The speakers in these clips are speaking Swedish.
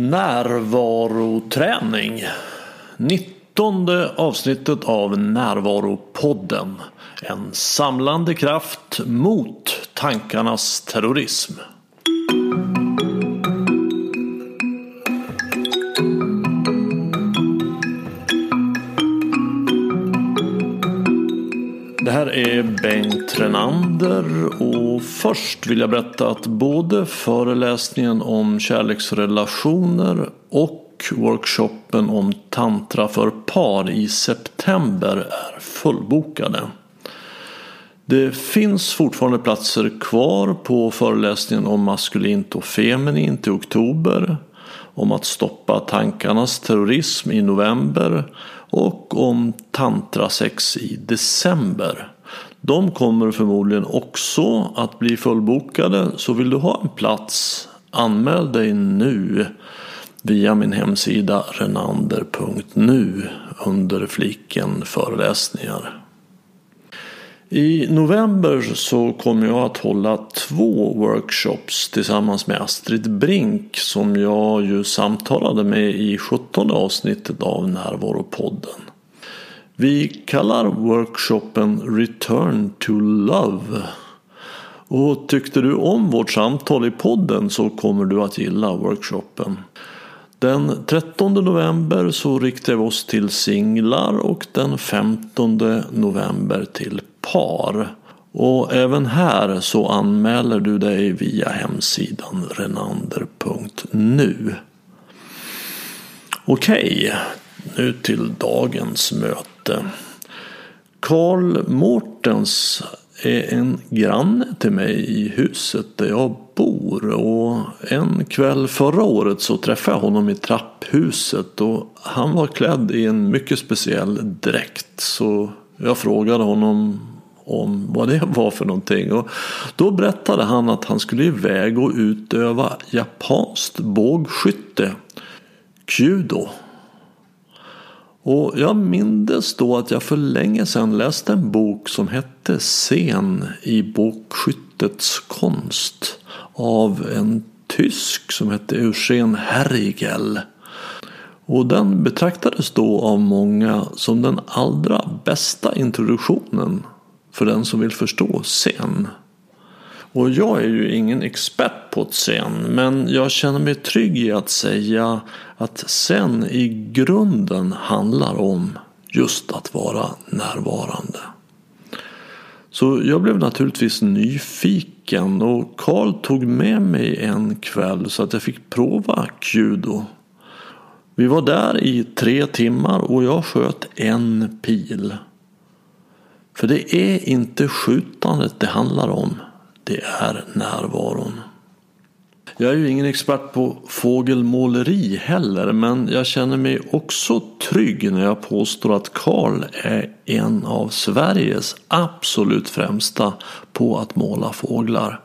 Närvaroträning. 19 avsnittet av Närvaropodden. En samlande kraft mot tankarnas terrorism. Här är Bengt Renander och först vill jag berätta att både föreläsningen om kärleksrelationer och workshopen om tantra för par i september är fullbokade. Det finns fortfarande platser kvar på föreläsningen om maskulint och feminint i oktober, om att stoppa tankarnas terrorism i november och om tantrasex i december. De kommer förmodligen också att bli fullbokade så vill du ha en plats anmäl dig nu via min hemsida renander.nu under fliken föreläsningar. I november så kommer jag att hålla två workshops tillsammans med Astrid Brink som jag ju samtalade med i 17 avsnittet av Närvaropodden. Vi kallar workshopen Return to Love. Och tyckte du om vårt samtal i podden så kommer du att gilla workshopen. Den 13 november så riktar vi oss till singlar och den 15 november till par. Och även här så anmäler du dig via hemsidan renander.nu. Okej, nu till dagens möte. Karl Mårtens är en granne till mig i huset där jag bor. Och en kväll förra året så träffade jag honom i trapphuset. Och han var klädd i en mycket speciell dräkt. Så jag frågade honom om vad det var för någonting. Och då berättade han att han skulle iväg och utöva japanskt bågskytte. kudo. Och jag mindes då att jag för länge sedan läste en bok som hette Scen i bokskyttets konst. Av en tysk som hette Eugen Herigel. Och den betraktades då av många som den allra bästa introduktionen för den som vill förstå scen. Och jag är ju ingen expert på Zen, men jag känner mig trygg i att säga att Zen i grunden handlar om just att vara närvarande. Så jag blev naturligtvis nyfiken och Karl tog med mig en kväll så att jag fick prova Kudo. Vi var där i tre timmar och jag sköt en pil. För det är inte skjutandet det handlar om. Det är närvaron. Jag är ju ingen expert på fågelmåleri heller men jag känner mig också trygg när jag påstår att Karl är en av Sveriges absolut främsta på att måla fåglar.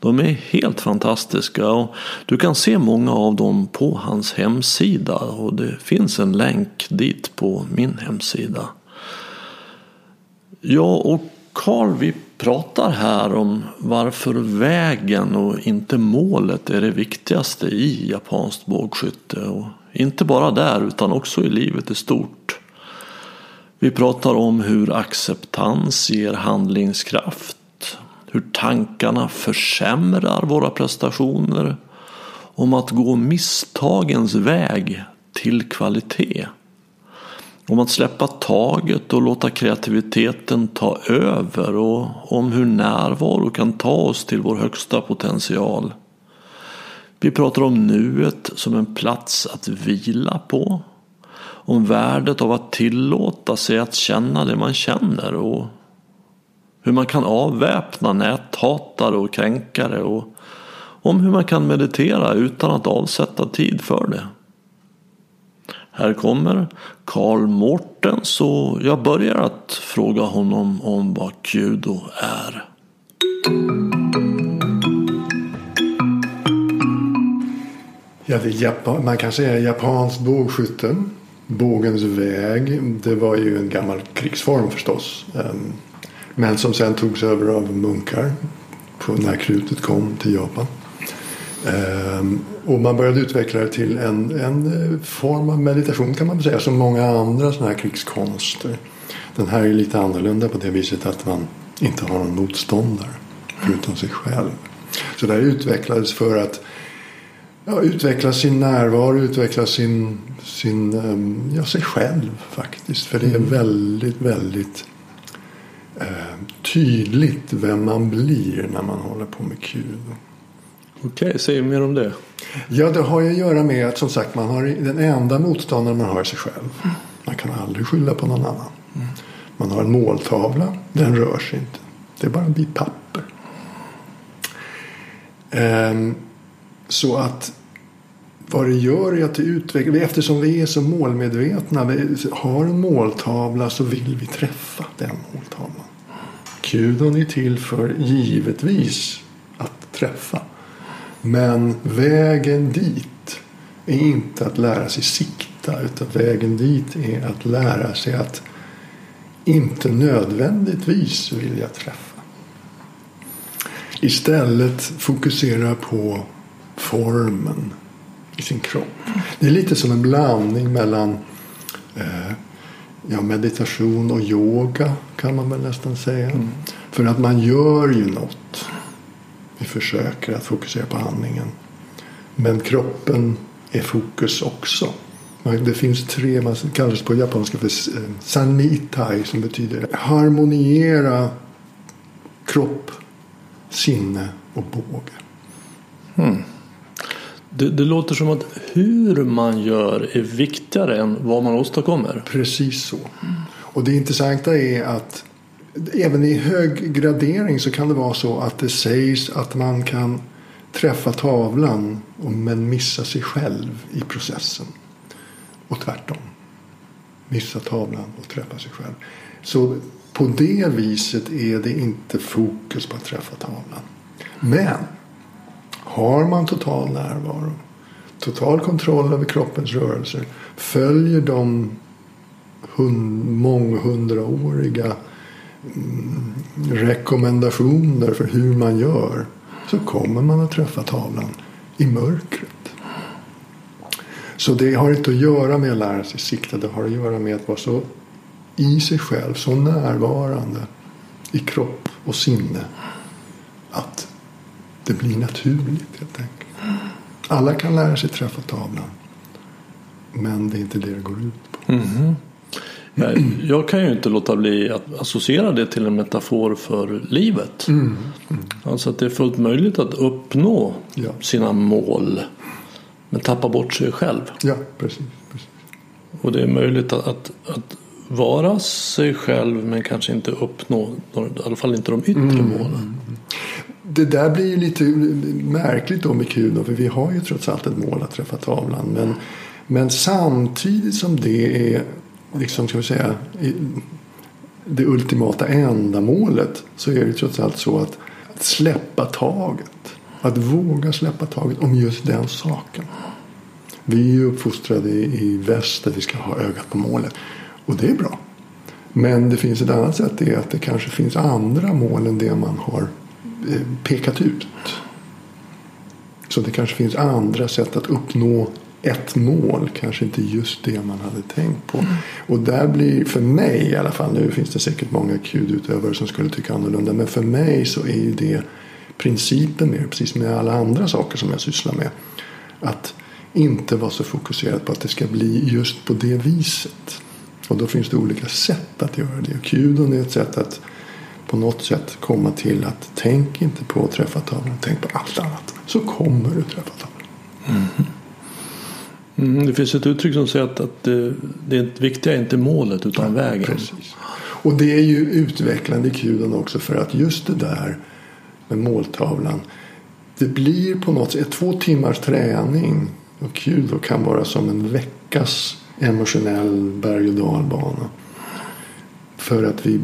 De är helt fantastiska och du kan se många av dem på hans hemsida och det finns en länk dit på min hemsida. Jag och Karl vi pratar här om varför vägen och inte målet är det viktigaste i japanskt bågskytte. Och inte bara där utan också i livet i stort. Vi pratar om hur acceptans ger handlingskraft. Hur tankarna försämrar våra prestationer. Om att gå misstagens väg till kvalitet. Om att släppa taget och låta kreativiteten ta över och om hur närvaro kan ta oss till vår högsta potential. Vi pratar om nuet som en plats att vila på. Om värdet av att tillåta sig att känna det man känner och hur man kan avväpna näthatare och kränkare och om hur man kan meditera utan att avsätta tid för det. Här kommer Karl Mårtens och jag börjar att fråga honom om vad Kudo är. Ja, det Japan, man kan säga japansk bågskytte. Bågens väg. Det var ju en gammal krigsform förstås. Ehm, men som sen togs över av munkar när krutet kom till Japan. Ehm, och man började utveckla det till en, en form av meditation kan man säga som många andra sådana här krigskonster. Den här är lite annorlunda på det viset att man inte har någon motståndare förutom sig själv. Så det här utvecklades för att ja, utveckla sin närvaro, utveckla sin, sin, ehm, ja, sig själv faktiskt. För det är väldigt, väldigt eh, tydligt vem man blir när man håller på med kudo. Okej, säg mer om det. Ja, det har ju att göra med att som sagt man har den enda motståndaren man har är sig själv. Man kan aldrig skylla på någon annan. Man har en måltavla, den rör sig inte. Det är bara en bit papper. Ehm, så att vad det gör är att det utvecklar, eftersom vi är så målmedvetna, vi har en måltavla så vill vi träffa den måltavlan. Kudon är till för givetvis att träffa. Men vägen dit är inte att lära sig sikta utan vägen dit är att lära sig att inte nödvändigtvis vilja träffa. Istället fokusera på formen i sin kropp. Det är lite som en blandning mellan eh, ja, meditation och yoga kan man väl nästan säga. Mm. För att man gör ju något. Vi försöker att fokusera på handlingen. Men kroppen är fokus också. Det finns tre, man kallas på japanska för eh, sanmitai som betyder harmoniera kropp, sinne och båge. Hmm. Det, det, låter som att hur man gör är viktigare än vad man åstadkommer. Precis så. Och det intressanta är att även i hög gradering så kan det vara så att det sägs att man kan träffa tavlan men missa sig själv i processen. Och tvärtom. Missa tavlan och träffa sig själv. Så på det viset är det inte fokus på att träffa tavlan. Men har man total närvaro, total kontroll över kroppens rörelser, följer de månghundraåriga Mm, rekommendationer för hur man gör så kommer man att träffa tavlan i mörkret. Så det har inte att göra med att lära sig sikta. Det har att göra med att vara så i sig själv, så närvarande i kropp och sinne att det blir naturligt helt enkelt. Alla kan lära sig träffa tavlan. Men det är inte det det går ut på. Mm. Jag kan ju inte låta bli att associera det till en metafor för livet. Mm. Mm. Alltså att det är fullt möjligt att uppnå ja. sina mål. Men tappa bort sig själv. Ja, precis. precis. Och det är möjligt att, att, att, vara sig själv men kanske inte uppnå, i alla fall inte de yttre mm. målen det där blir ju lite märkligt då med Kuno för vi har ju trots allt ett mål att träffa tavlan. Men, men samtidigt som det är liksom ska vi säga det ultimata ändamålet så är det trots allt så att, släppa taget. Att våga släppa taget om just den saken. Vi är ju uppfostrade i väst att vi ska ha ögat på målet. Och det är bra. Men det finns ett annat sätt. Det är att det kanske finns andra mål än det man har eh, pekat ut. Så det kanske finns andra sätt att uppnå ett mål, kanske inte just det man hade tänkt på. Mm. Och där blir, för mig i alla fall, nu finns det säkert många KUD-utövare som skulle tycka annorlunda, men för mig så är ju det principen mer, precis som med alla andra saker som jag sysslar med. Att inte vara så fokuserad på att det ska bli just på det viset. Och då finns det olika sätt att göra det. Och är ett sätt att på något sätt komma till att tänk inte på att träffa tavlan, tänk på allt annat. Så kommer du träffa tavlan. Mm. Mm, det finns ett uttryck som säger att, att det, det viktiga är inte målet utan ja, vägen. Precis. Och det är ju utvecklande i kuden också för att just det där med måltavlan. Det blir på något sätt två timmars träning och kudo kan vara som en veckas emotionell berg och dalbana. För att vi,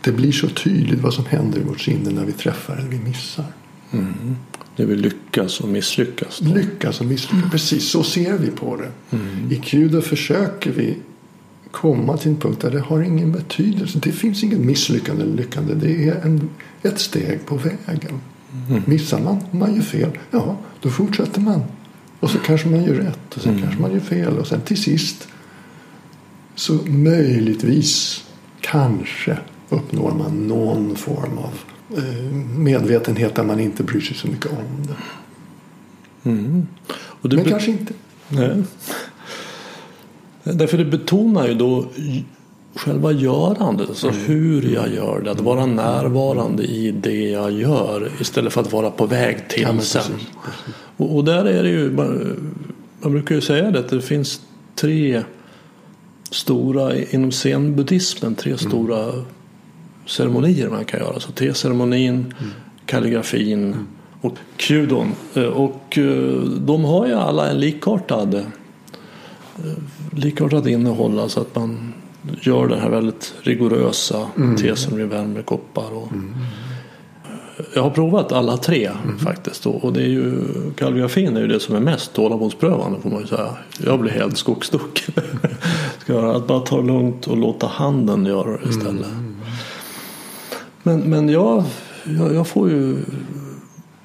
det blir så tydligt vad som händer i vårt sinne när vi träffar eller vi missar. Mm. När vi lyckas och misslyckas. Då. Lyckas och misslyckas, mm. precis så ser vi på det. Mm. I Kuda försöker vi komma till en punkt där det har ingen betydelse. Det finns inget misslyckande eller lyckande. Det är en, ett steg på vägen. Mm. Missar man, man gör fel, ja då fortsätter man. Och så kanske man gör rätt och sen mm. kanske man gör fel. Och sen till sist så möjligtvis, kanske uppnår man någon form av medvetenhet där man inte bryr sig så mycket om det. Mm. Men kanske inte. Nej. Därför det betonar ju då själva görandet, alltså mm. hur jag gör det. Att vara närvarande i det jag gör istället för att vara på väg till ja, sen. Precis, precis. Och, och, där är det ju, man brukar ju säga det, att det finns tre stora, inom zenbuddhismen, tre mm. Ceremonier man kan göra. Så teceremonin, mm. kalligrafin mm. och kudon. Eh, och eh, de har ju alla en likartad eh, likartat innehåll. Alltså att man gör den här väldigt rigorösa mm. tesen med värmekoppar. Och, mm. Jag har provat alla tre mm. faktiskt. Och det är ju, kalligrafin är ju det som är mest tålamodsprövande får man ju säga. Jag blir helt skogsstucken. att bara ta det lugnt och låta handen göra det istället. Mm. Men, men jag, jag, jag, får ju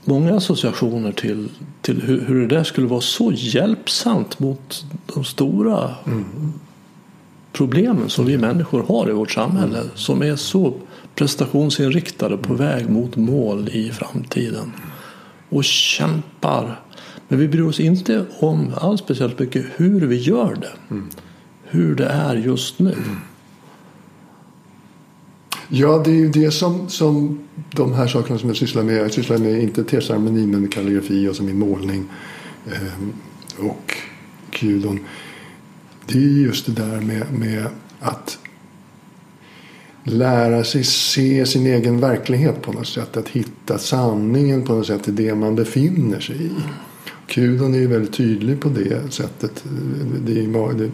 många associationer till, till hur, hur det där skulle vara så hjälpsamt mot de stora mm problemen som vi människor har i vårt samhälle som är så prestationsinriktade på väg mot mål i framtiden och kämpar. Men vi bryr oss inte om alls speciellt mycket hur vi gör det. Hur det är just nu. Ja, det är ju det som, som de här sakerna som jag sysslar med. Jag sysslar med inte teceremoni men kalligrafi och som min målning eh, och kudon det är just det där med, med att lära sig se sin egen verklighet på något sätt. Att hitta sanningen på något sätt i det man befinner sig i. Kudon är ju väldigt tydlig på det sättet. Det, är, det,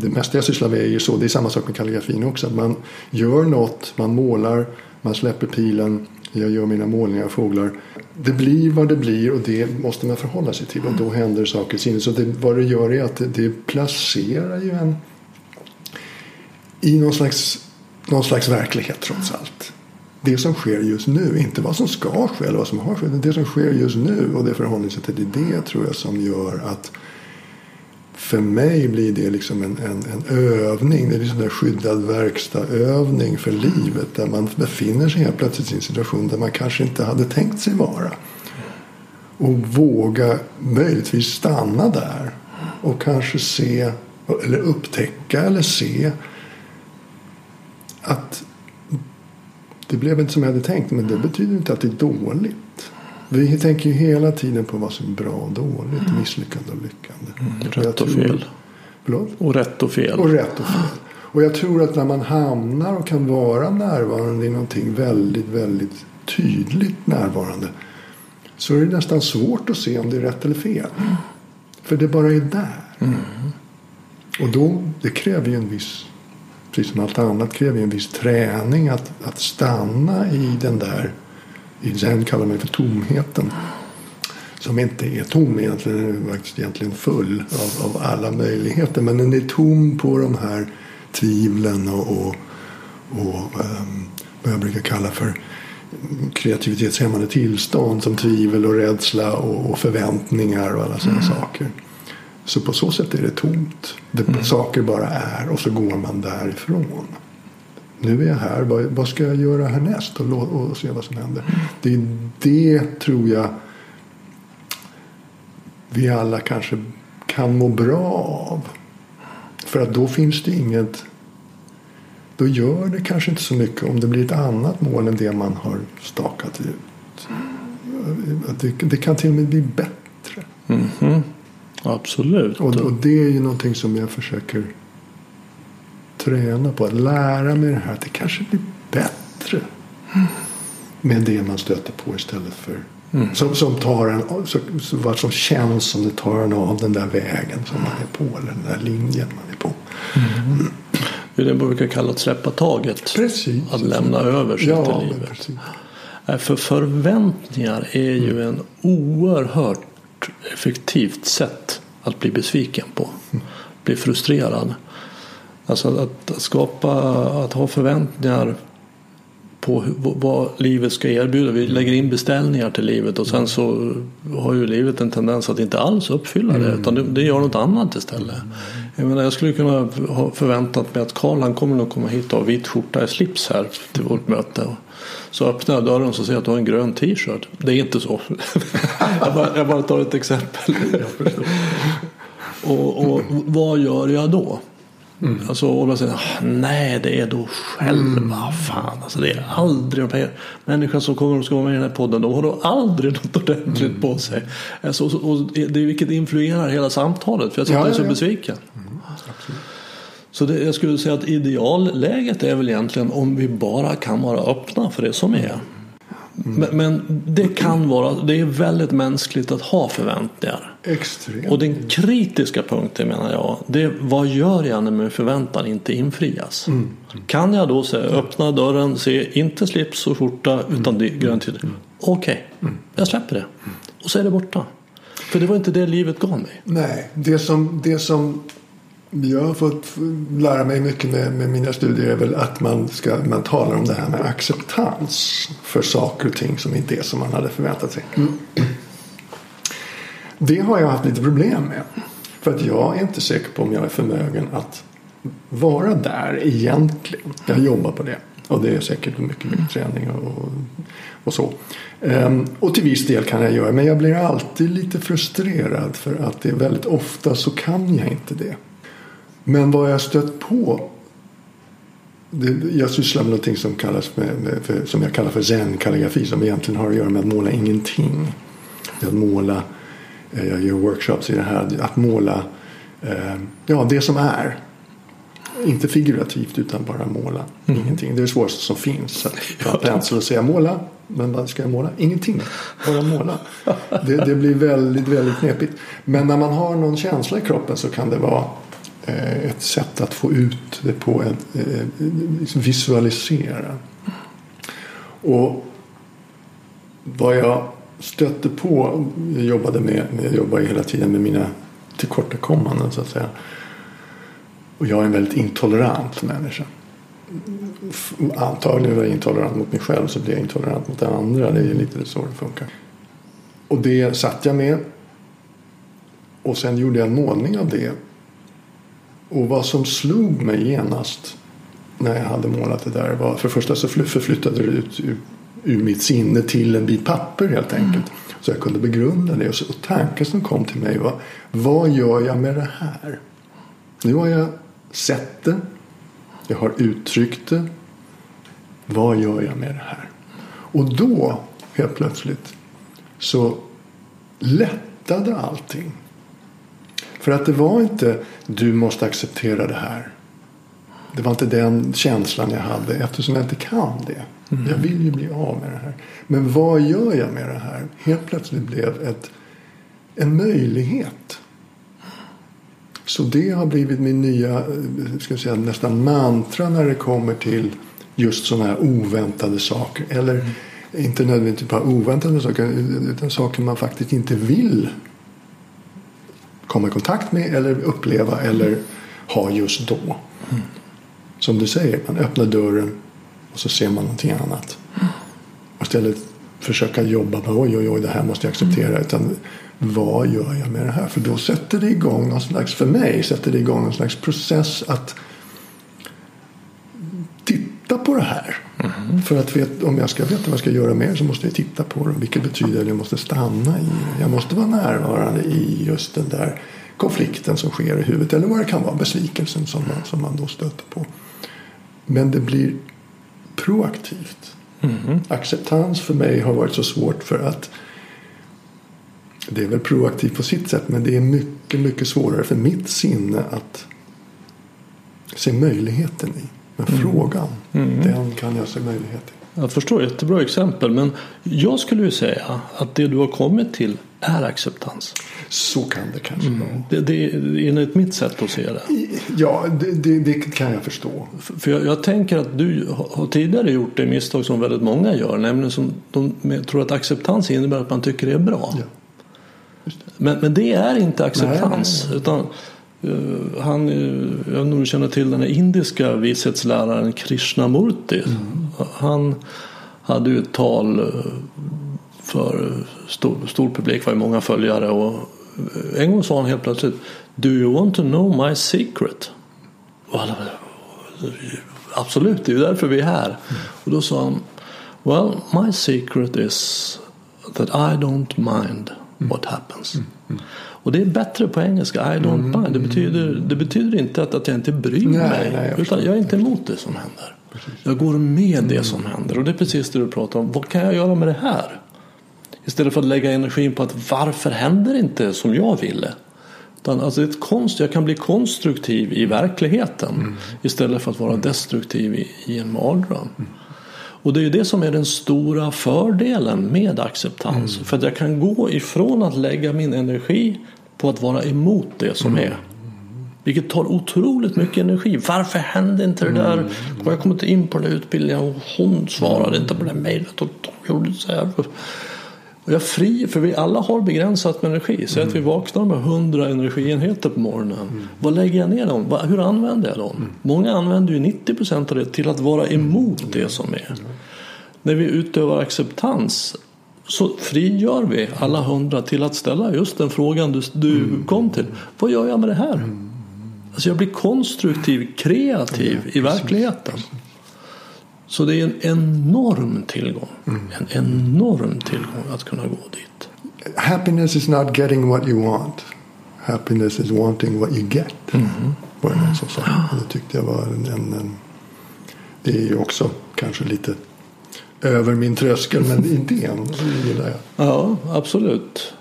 det mesta jag sysslar med är ju så. Det är samma sak med kalligrafin också. Att man gör något, man målar, man släpper pilen. Jag gör mina målningar av fåglar det blir vad det blir och det måste man förhålla sig till och då händer saker i sinnet. Så det, vad det gör är att det, det placerar ju en i någon slags, någon slags verklighet trots allt. Det som sker just nu, inte vad som ska ske eller vad som har skett. Det som sker just nu och det förhållningssättet i det tror jag som gör att för mig blir det liksom en, en, en övning. Det är liksom en skyddad verkstadsövning för livet. Där man befinner sig helt plötsligt i en situation där man kanske inte hade tänkt sig vara. Och våga möjligtvis stanna där. Och kanske se, eller upptäcka eller se att det blev inte som jag hade tänkt. Men det betyder inte att det är dåligt. Vi tänker ju hela tiden på vad som är bra och dåligt, mm. misslyckande och lyckande. Mm, rätt och fel. Förlåt? Och rätt och fel. Och rätt och fel. Och jag tror att när man hamnar och kan vara närvarande i någonting väldigt, väldigt tydligt närvarande så är det nästan svårt att se om det är rätt eller fel. Mm. För det bara är där. Mm. Och då, det kräver ju en viss, precis som allt annat, kräver ju en viss träning att, att stanna i den där i zen kallar man för tomheten. Som inte är tom egentligen, den är faktiskt egentligen full av, av alla möjligheter. Men den är tom på de här tvivlen och, och, och um, vad jag brukar kalla för kreativitetshämmande tillstånd som tvivel och rädsla och, och förväntningar och alla sådana mm. saker. Så på så sätt är det tomt. Det, mm. Saker bara är och så går man därifrån nu är jag här, vad, vad ska jag göra härnäst och, och se vad som händer. Det är det tror jag vi alla kanske kan må bra av. För att då finns det inget då gör det kanske inte så mycket om det blir ett annat mål än det man har stakat ut. Det, det kan till och med bli bättre. Mm -hmm. Absolut. Och, och, det är ju någonting som jag försöker träna på att lära mig det här. Att det kanske blir bättre med det man stöter på istället för mm. som, som, tar en, vad som känns som det tar en av den där vägen som man är på eller den där linjen man är på. Mm. Det är det man brukar kalla att släppa taget. Precis. Att lämna över sig ja, till livet. För förväntningar är ju mm. en oerhört effektivt sätt att bli besviken på. Bli frustrerad. Alltså att skapa, att ha förväntningar på vad livet ska erbjuda. Vi lägger in beställningar till livet och sen så har ju livet en tendens att inte alls uppfylla det utan det, det gör något annat istället. Jag, menar, jag skulle kunna ha förväntat mig att Karl han kommer nog komma hit och ha vit skjorta i slips här till vårt möte. Så öppnar jag dörren och så ser jag att du har en grön t-shirt. Det är inte så. jag, bara, jag bara tar ett exempel. och, och vad gör jag då? Alltså, och då säger jag, nej det är då själva. Fan, alltså, det är aldrig de här som kommer och ska vara med i den här podden. De har då aldrig något ordentligt på sig. Alltså, och, och det, vilket influerar hela samtalet. För jag sitter Ja, ja, så ja. besviken. Så det, jag skulle säga att idealläget är väl egentligen om vi bara kan vara öppna för det som är. Men, men det kan vara, det är väldigt mänskligt att ha förväntningar. Extremt. Och den kritiska punkten menar jag, det är vad gör jag när min förväntan inte infrias? Kan jag då säga, öppna dörren, se inte slips och skjorta utan det är grönt till. Okej, jag släpper det. Och så är det borta. För det var inte det livet gav mig. Nej, det som, det som jag har fått lära mig mycket med, med mina studier är väl att man, ska, man talar om det här med acceptans för saker och ting som inte är som man hade förväntat sig. Det har jag haft lite problem med. För att jag är inte säker på om jag är förmögen att vara där egentligen. Jag jobbar på det. Och det är säkert mycket, mycket träning och, och så. Um, och till viss del kan jag göra men jag blir alltid lite frustrerad för att det är väldigt ofta så kan jag inte det. Men vad jag stött på det, jag sysslar med någonting som, kallas med, med, för, som jag kallar för zen-kalligrafi som egentligen har att göra med att måla ingenting. Att måla, eh, jag gör workshops i det här, att måla eh, ja, det som är. Inte figurativt utan bara måla ingenting. Det är det svåraste som finns. Att ta en pensel och säga måla. Men vad ska jag måla? Ingenting. Bara måla. Det, det blir väldigt, väldigt knepigt. Men när man har någon känsla i kroppen så kan det vara Eh, ett sätt att få ut det på en eh, liksom visualisera. Och vad jag stötte på, jag jobbade med, jag jobbar ju hela tiden med mina tillkortakommanden så att säga. Och jag är en väldigt intolerant människa. Antagligen var jag intolerant mot mig själv så blir jag intolerant mot andra. Det är ju lite så det funkar. Och det satt jag med. Och sen gjorde jag en målning av det. Och vad som slog mig genast när jag hade målat det där var för det första så fly- förflyttade det ut ur, ur mitt sinne till en bit papper helt enkelt. Så jag kunde begrunda det. Och, så, och tanken som kom till mig var vad gör jag med det här? Nu har jag sett det. Jag har uttryckt det. Vad gör jag med det här? Och då helt plötsligt så lättade allting. För att det var inte du måste acceptera det här. Det var inte den känslan jag hade eftersom jag inte kan det. Jag vill ju bli av med det här. Men vad gör jag med det här? Helt plötsligt blev ett, en möjlighet. Så det har blivit min nya eh, ska säga, nästan mantra när det kommer till just sådana här oväntade saker. Eller inte nödvändigtvis bara oväntade saker utan saker man faktiskt inte vill komma i kontakt med eller uppleva eller ha just då. Som du säger, man öppnar dörren och så ser man någonting annat. Och istället försöka jobba med oj, oj, oj, det här måste jag acceptera. Utan vad gör jag med det här? För då sätter det igång någon slags, för mig sätter det igång någon slags process att titta på det här. För att vet, om jag ska veta vad jag ska göra mer så måste jag titta på det. Vilket betyder att jag måste stanna i det. Jag måste vara närvarande i just den där konflikten som sker i huvudet. Eller vad det kan vara, besvikelsen som man, som man då stöter på. Men det blir proaktivt. Acceptans för mig har varit så svårt för att det är väl proaktivt på sitt sätt men det är mycket, mycket svårare för mitt sinne att se möjligheten i. Men frågan, den kan jag se möjlighet i. Jag förstår, jättebra exempel. Men jag skulle ju säga att det du har kommit till är acceptans. Så kan det kanske vara. Det, det enligt mitt sätt att se det. Ja, det, det, det kan jag förstå. För jag, jag tänker att du har tidigare gjort det misstag som väldigt många gör. Nämligen som de tror att acceptans innebär att man tycker det är bra. Ja. Men, men det är inte acceptans. Nej, nej, Utan, eh, han, eh, jag vet inte om du känner till den här indiska vishetsläraren Krishnamurti. Han hade ju ett tal eh, för stor, stor publik, var ju många följare och en gång sa han helt plötsligt Do you want to know my secret? Absolut, det är ju därför vi är här. Mm. Och då sa han Well, my secret is that I don't mind what happens. Mm. Mm. Och det är bättre på engelska, I don't mm. mind. Det betyder, det betyder inte att, att jag inte bryr nej, mig. Nej, jag utan jag är inte emot det som händer. Precis. Jag går med det som händer. Och det är precis det du pratar om. Vad kan jag göra med det här? Istället för att lägga energin på att varför händer inte som jag ville? Utan alltså ett konst, jag kan bli konstruktiv i verkligheten mm. istället för att vara destruktiv i, i en mardröm. Och det är ju det som är den stora fördelen med acceptans. Mm. För att jag kan gå ifrån att lägga min energi på att vara emot det som mm. är. Vilket tar otroligt mycket energi. Varför hände inte det där? Mm. Jag kom inte in på den utbildningen och hon svarade inte på det mejlet och de gjorde så här. Och jag fri, för vi alla har begränsat med energi. Säg mm. att vi vaknar med 100 energienheter på morgonen. Mm. Vad lägger jag ner dem? Hur använder jag dem? Mm. Många använder ju 90 procent av det till att vara emot det som är. När vi utövar acceptans så frigör vi alla hundra till att ställa just den frågan du, du kom till. Vad gör jag med det här? Alltså jag blir konstruktiv, kreativ i verkligheten. Så det är en enorm tillgång. Mm. En enorm tillgång att kunna gå dit. Happiness is not getting what you want. Happiness is wanting what you get. Mm. Var det någon som sa. Det tyckte jag var en, en, en, Det är ju också kanske lite över min tröskel. Men idén gillar jag. Ja, absolut.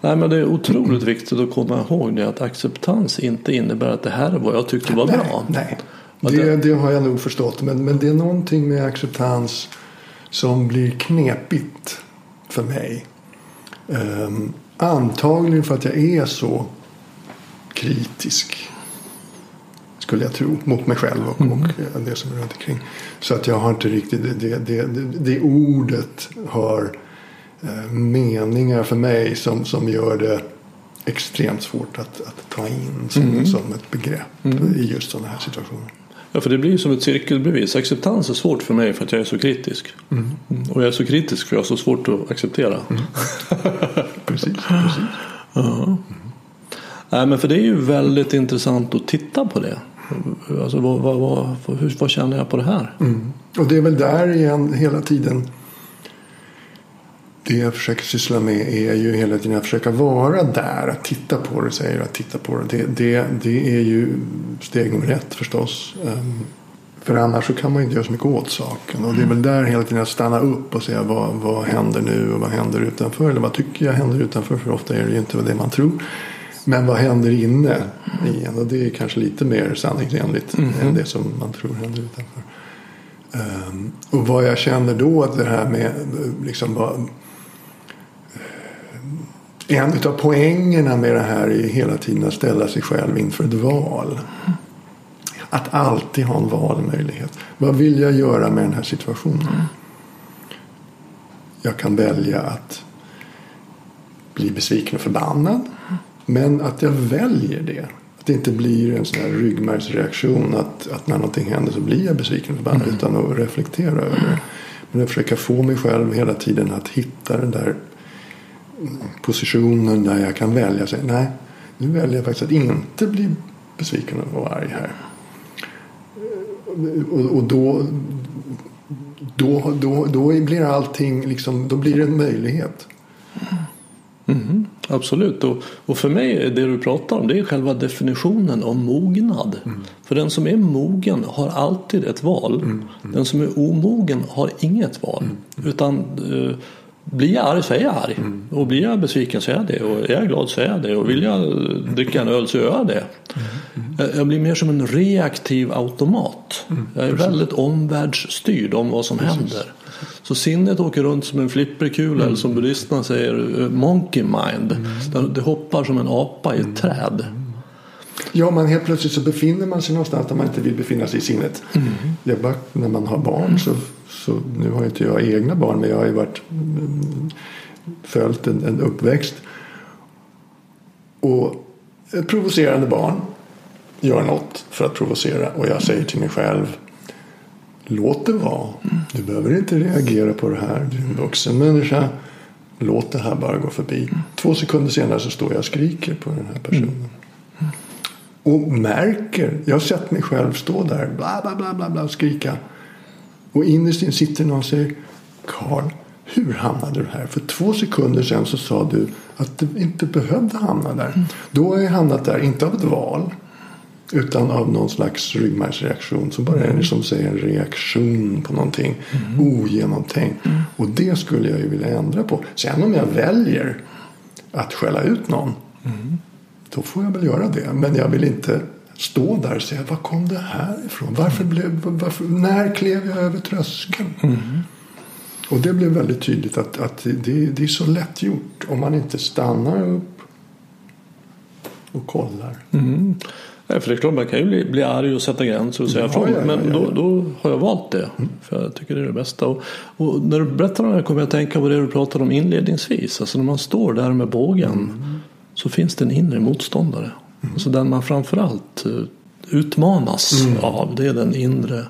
Nej, men det är otroligt viktigt att komma ihåg det att acceptans inte innebär att det här är vad jag tyckte var nej, bra. Nej, det, det har jag nog förstått. Men, men det är någonting med acceptans som blir knepigt för mig. Um, antagligen för att jag är så kritisk. Skulle jag tro. Mot mig själv och, mm. och det som är runt omkring. Så att jag har inte riktigt. Det, det, det, det ordet har uh, meningar för mig som, som gör det extremt svårt att, att ta in som, mm. som ett begrepp mm. i just sådana här situationer. Ja, för det blir som ett cirkelbevis. Acceptans är svårt för mig för att jag är så kritisk. Mm. Och jag är så kritisk för jag har så svårt att acceptera. Mm. precis, precis. Ja. Nej, men för det är ju väldigt intressant att titta på det. Alltså, vad, vad, vad, hur, vad känner jag på det här? Mm. Och det är väl där igen hela tiden det jag försöker syssla med är ju hela tiden att försöka vara där. Att titta på det, säger att titta på det. Det, det, det är ju steg nummer ett förstås. Um, för annars så kan man ju inte göra så mycket åt saken. Och det är väl där hela tiden att stanna upp och säga vad, vad händer nu och vad händer utanför. Eller vad tycker jag händer utanför? För ofta är det ju inte det man tror. Men vad händer inne igen? Och det är kanske lite mer sanningsenligt mm. än det som man tror händer utanför. Um, och vad jag känner då att det här med liksom vad, en av poängerna med det här är hela tiden att ställa sig själv inför ett val. Att alltid ha en valmöjlighet. Vad vill jag göra med den här situationen? Jag kan välja att bli besviken och förbannad. Men att jag väljer det. Att det inte blir en sån här ryggmärgsreaktion att, att när någonting händer så blir jag besviken och förbannad mm. utan att reflektera över det. Men att försöka få mig själv hela tiden att hitta den där positionen där jag kan välja. Säga, nej, nu väljer jag faktiskt att inte bli besviken och arg här. Och, och då, då, då, då blir allting liksom, då blir det en möjlighet. Mm, absolut, och, och för mig är det du pratar om det är själva definitionen av mognad. Mm. För den som är mogen har alltid ett val. Mm. mm. Den som är omogen har inget val. Mm. Mm. Utan eh, blir jag arg så är jag arg. Mm. Och blir jag besviken så är jag det. Och är jag glad så är jag det. Och vill jag dricka en öl så gör jag det. Mm. Jag blir mer som en reaktiv automat. Mm. Jag är Precis. väldigt omvärldsstyrd om vad som Precis. händer. Så sinnet åker runt som en flipperkula mm. eller som buddhisterna säger monkey mind. Mm. Det hoppar som en apa i ett mm. träd. Ja, men helt plötsligt så befinner man sig någonstans där man inte vill befinna sig i sinnet. Mm. Är bara när man har barn så, så nu har inte jag egna barn men jag har ju varit mm, följt en, en uppväxt. Och ett provocerande barn gör något för att provocera och jag säger till mig själv Låt det vara. Du behöver inte reagera på det här. Du är en vuxen människa. Låt det här bara gå förbi. Två sekunder senare så står jag och skriker på den här personen. Och märker. Jag har sett mig själv stå där. Bla bla bla bla, bla skrika. Och innerst inne sitter någon och säger. Karl. Hur hamnade du här? För två sekunder sedan så sa du att du inte behövde hamna där. Då har jag hamnat där, inte av ett val. Utan av någon slags ryggmärgsreaktion som bara är som säger en reaktion på någonting mm. ogenomtänkt. Mm. Och det skulle jag ju vilja ändra på. Sen om jag väljer att skälla ut någon. Mm. Då får jag väl göra det. Men jag vill inte stå där och säga var kom det här ifrån? Varför blev, varför, när klev jag över tröskeln? Mm. Och det blev väldigt tydligt att, att det, det, är så lätt gjort om man inte stannar upp och kollar. Mm. Nej, för det är klart man kan ju bli, bli arg och sätta gränser och säga ifrån. Ja, ja, men ja, då, då, har jag valt det. Mm. För jag tycker det är det bästa. Och, och, när du berättar om det här kommer jag att tänka på det du pratade om inledningsvis. Alltså när man står där med bågen mm. så finns det en inre motståndare. Mm. Alltså den man framförallt eh, utmanas mm. av. Det är den inre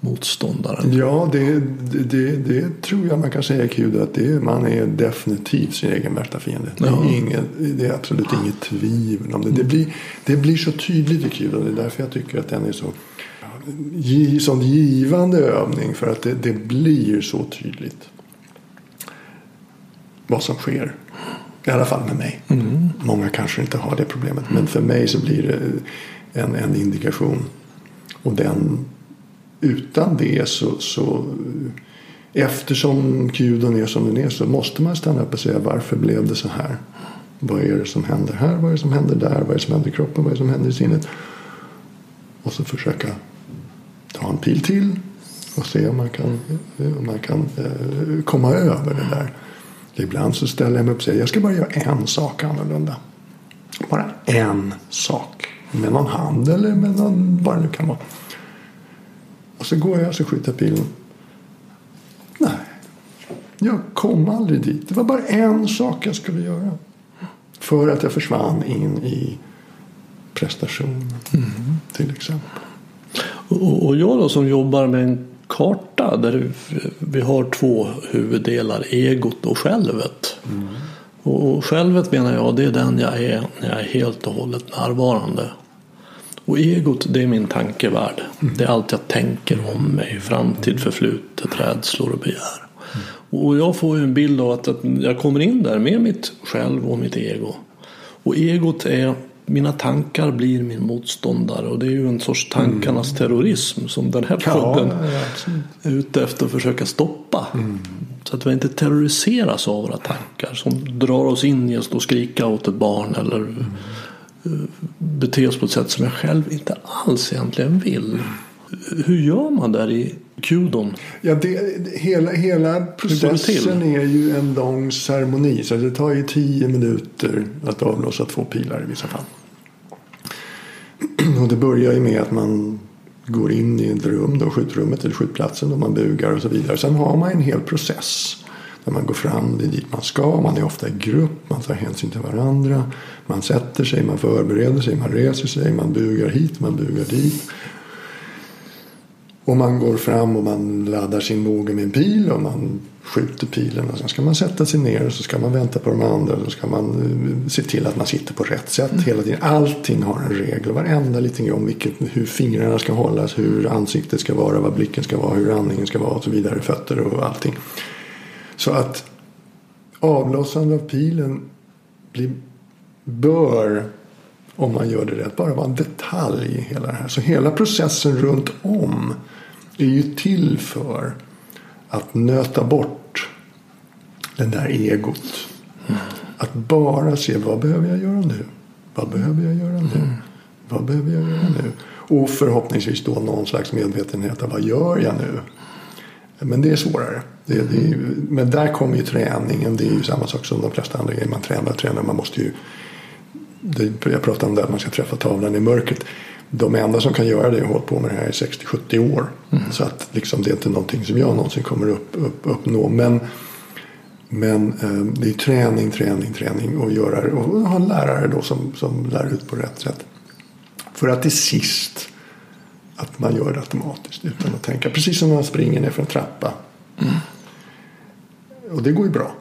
motståndaren. Ja, det, det, det, tror jag man kan säga Kuda att det, man är definitivt sin egen värsta fiende. Det, är, ingen, det är absolut inget tvivel om det. Det blir, det blir så tydligt i Kuda. Det är därför jag tycker att den är så sån givande övning för att det, det blir så tydligt vad som sker. I alla fall med mig. Mm. Många kanske inte har det problemet. Men för mig så blir det en, en indikation. Och den utan det så, så eftersom guden är som den är så måste man stanna upp och säga varför blev det så här? Vad är det som händer här? Vad är det som händer där? Vad är det som händer i kroppen? Vad är det som händer i sinnet? Och så försöka ta en pil till och se om man kan, om man kan eh, komma över det där. Ibland så ställer jag mig upp och säger jag ska bara göra en sak annorlunda. Bara en sak. Med någon hand eller med någon, vad det nu kan vara. Och så går jag och så skjuter pilen. Nej, jag kom aldrig dit. Det var bara en sak jag skulle göra. För att jag försvann in i prestationen mm. till exempel. Och jag då som jobbar med en karta där vi har två huvuddelar, egot och självet. Mm. Och självet menar jag, det är den jag är när jag är helt och hållet närvarande. Och egot det är min tankevärld. Mm. Det är allt jag tänker om mig. Framtid, förflutet, rädslor och begär. Mm. Och jag får ju en bild av att, att jag kommer in där med mitt själv och mitt ego. Och egot är mina tankar blir min motståndare och det är ju en sorts tankarnas mm. terrorism som den här podden ja, är ute efter att försöka stoppa. Mm. Så att vi inte terroriseras av våra tankar som drar oss in i att stå och skrika åt ett barn eller mm bete oss på ett sätt som jag själv inte alls egentligen vill. Hur gör man där i kudon? Ja, det, hela, hela processen är ju en lång ceremoni. Så det tar ju tio minuter att avlossa två pilar i vissa fall. Och det börjar ju med att man går in i ett rum, då, skjutrummet eller skjutplatsen och man bugar och så vidare. Sen har man en hel process där man går fram, det är dit man ska. Man är ofta i grupp, man tar hänsyn till varandra. Man sätter sig, man förbereder sig, man reser sig, man bugar hit, man bugar dit. Och man går fram och man laddar sin båge med en pil och man skjuter pilen. Och sen ska man sätta sig ner och så ska man vänta på de andra. Och så ska man eh, se till att man sitter på rätt sätt mm. hela tiden. Allting har en regel. Varenda liten om vilket, hur fingrarna ska hållas, hur ansiktet ska vara, vad blicken ska vara, hur andningen ska vara och så vidare. Fötter och allting. Så att avlossande av pilen blir, bör, om man gör det rätt, bara vara en detalj i hela det här. Så hela processen runt om är ju till för att nöta bort den där egot. Mm. Att bara se vad behöver jag göra nu? Vad behöver jag göra nu? Mm. Vad behöver jag göra nu? Och förhoppningsvis då någon slags medvetenhet av vad gör jag nu? Men det är svårare. Det, det är, men där kommer ju träningen. Det är ju samma sak som de flesta andra grejer. Man tränar och tränar. Man måste ju, det, jag pratade om det att man ska träffa tavlan i mörkret. De enda som kan göra det har hållit på med det här i 60-70 år. Mm. Så att liksom, det är inte någonting som jag någonsin kommer upp, upp, uppnå. Men, men eh, det är träning, träning, träning och, göra, och ha en lärare då som, som lär ut på rätt sätt. För att till sist att man gör det automatiskt utan att tänka. Precis som när man springer ner för en trappa. Mm. Och det går ju bra.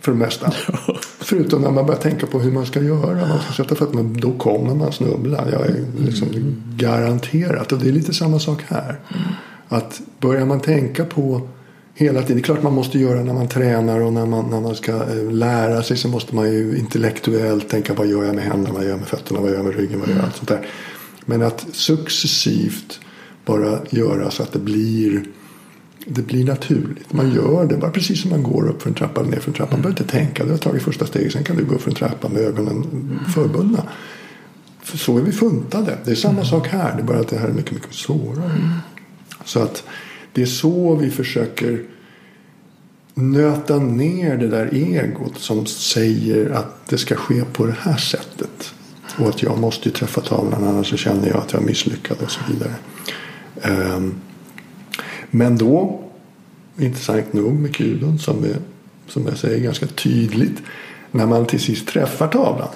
För det mesta. Förutom när man börjar tänka på hur man ska göra. Man ska sätta fötterna. Då kommer man snubbla. Jag är liksom mm. garanterat. Och det är lite samma sak här. Mm. Att börjar man tänka på hela tiden. Det är klart man måste göra när man tränar och när man, när man ska eh, lära sig så måste man ju intellektuellt tänka vad gör jag med händerna, vad gör jag med fötterna, vad gör jag med ryggen, vad gör jag allt sånt där. Men att successivt bara göra så att det blir det blir naturligt. Man gör det bara precis som man går upp för en trappa eller ner för en trappa. Man behöver inte tänka. Du har tagit första steget. Sen kan du gå upp för en trappa med ögonen förbundna. För så är vi funtade. Det är samma sak här. Det är bara att det här är mycket, mycket svårare. Så att det är så vi försöker nöta ner det där egot som säger att det ska ske på det här sättet. Och att jag måste ju träffa tavlan annars så känner jag att jag är misslyckad och så vidare. Um, men då, intressant nog med kudon som, är, som jag säger ganska tydligt, när man till sist träffar tavlan.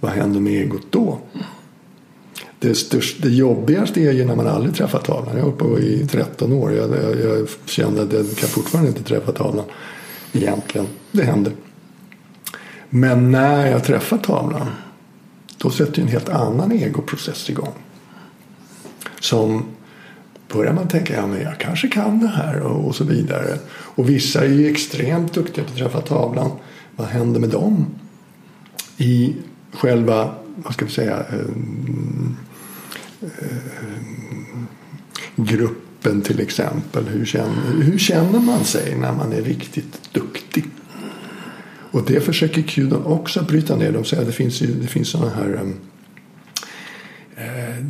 Vad händer med egot då? Det, största, det jobbigaste är ju när man aldrig träffar tavlan. Jag har hållit på i 13 år. Jag, jag, jag kände att jag kan fortfarande inte träffa tavlan. Egentligen. Det händer. Men när jag träffar tavlan. Då sätter en helt annan egoprocess igång. Som börjar man tänka ja men jag kanske kan det här och, och så vidare. Och vissa är ju extremt duktiga på att träffa tavlan. Vad händer med dem? I själva, vad ska vi säga, eh, eh, gruppen till exempel. Hur känner, hur känner man sig när man är riktigt duktig? Och det försöker Q också bryta ner. De säger att det finns, det finns sådana här eh,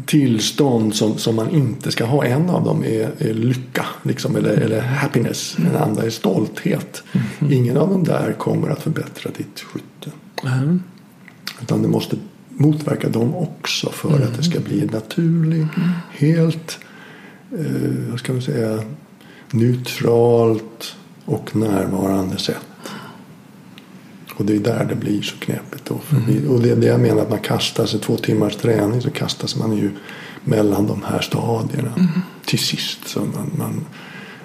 tillstånd som, som man inte ska ha. En av dem är, är lycka liksom, eller, eller happiness. Den andra är stolthet. Mm. Ingen av dem där kommer att förbättra ditt skytte. Mm. Utan det måste motverka dem också för mm. att det ska bli naturligt, mm. helt eh, vad ska man säga, neutralt och närvarande sätt. Och det är där det blir så knepigt. Då. Mm. Och det är det jag menar att man kastar sig två timmars träning så kastas man ju mellan de här stadierna. Mm. Till sist så man, man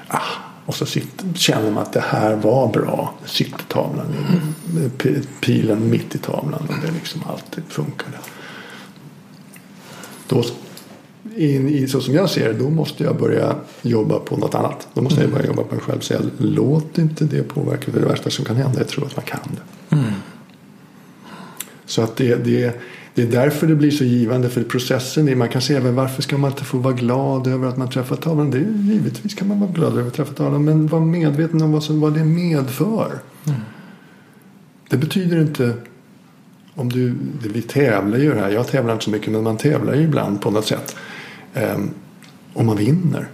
ah, och så sitter, känner man att det här var bra. Sitter tavlan mm. pilen mitt i tavlan och det liksom alltid funkar. Då, i, så som jag ser det, då måste jag börja jobba på något annat. Då måste mm. jag börja jobba på mig själv. Säga, låt inte det påverka. För det värsta som kan hända är att tro att man kan det. Mm. Så att det, det, det är därför det blir så givande. För processen är, man kan säga varför ska man inte få vara glad över att man träffar tavlan. Det är, givetvis kan man vara glad över att träffa tavlan. Men var medveten om vad, som, vad det medför. Mm. Det betyder inte om du, vi tävlar ju här. Jag tävlar inte så mycket men man tävlar ju ibland på något sätt. Ehm, om man vinner.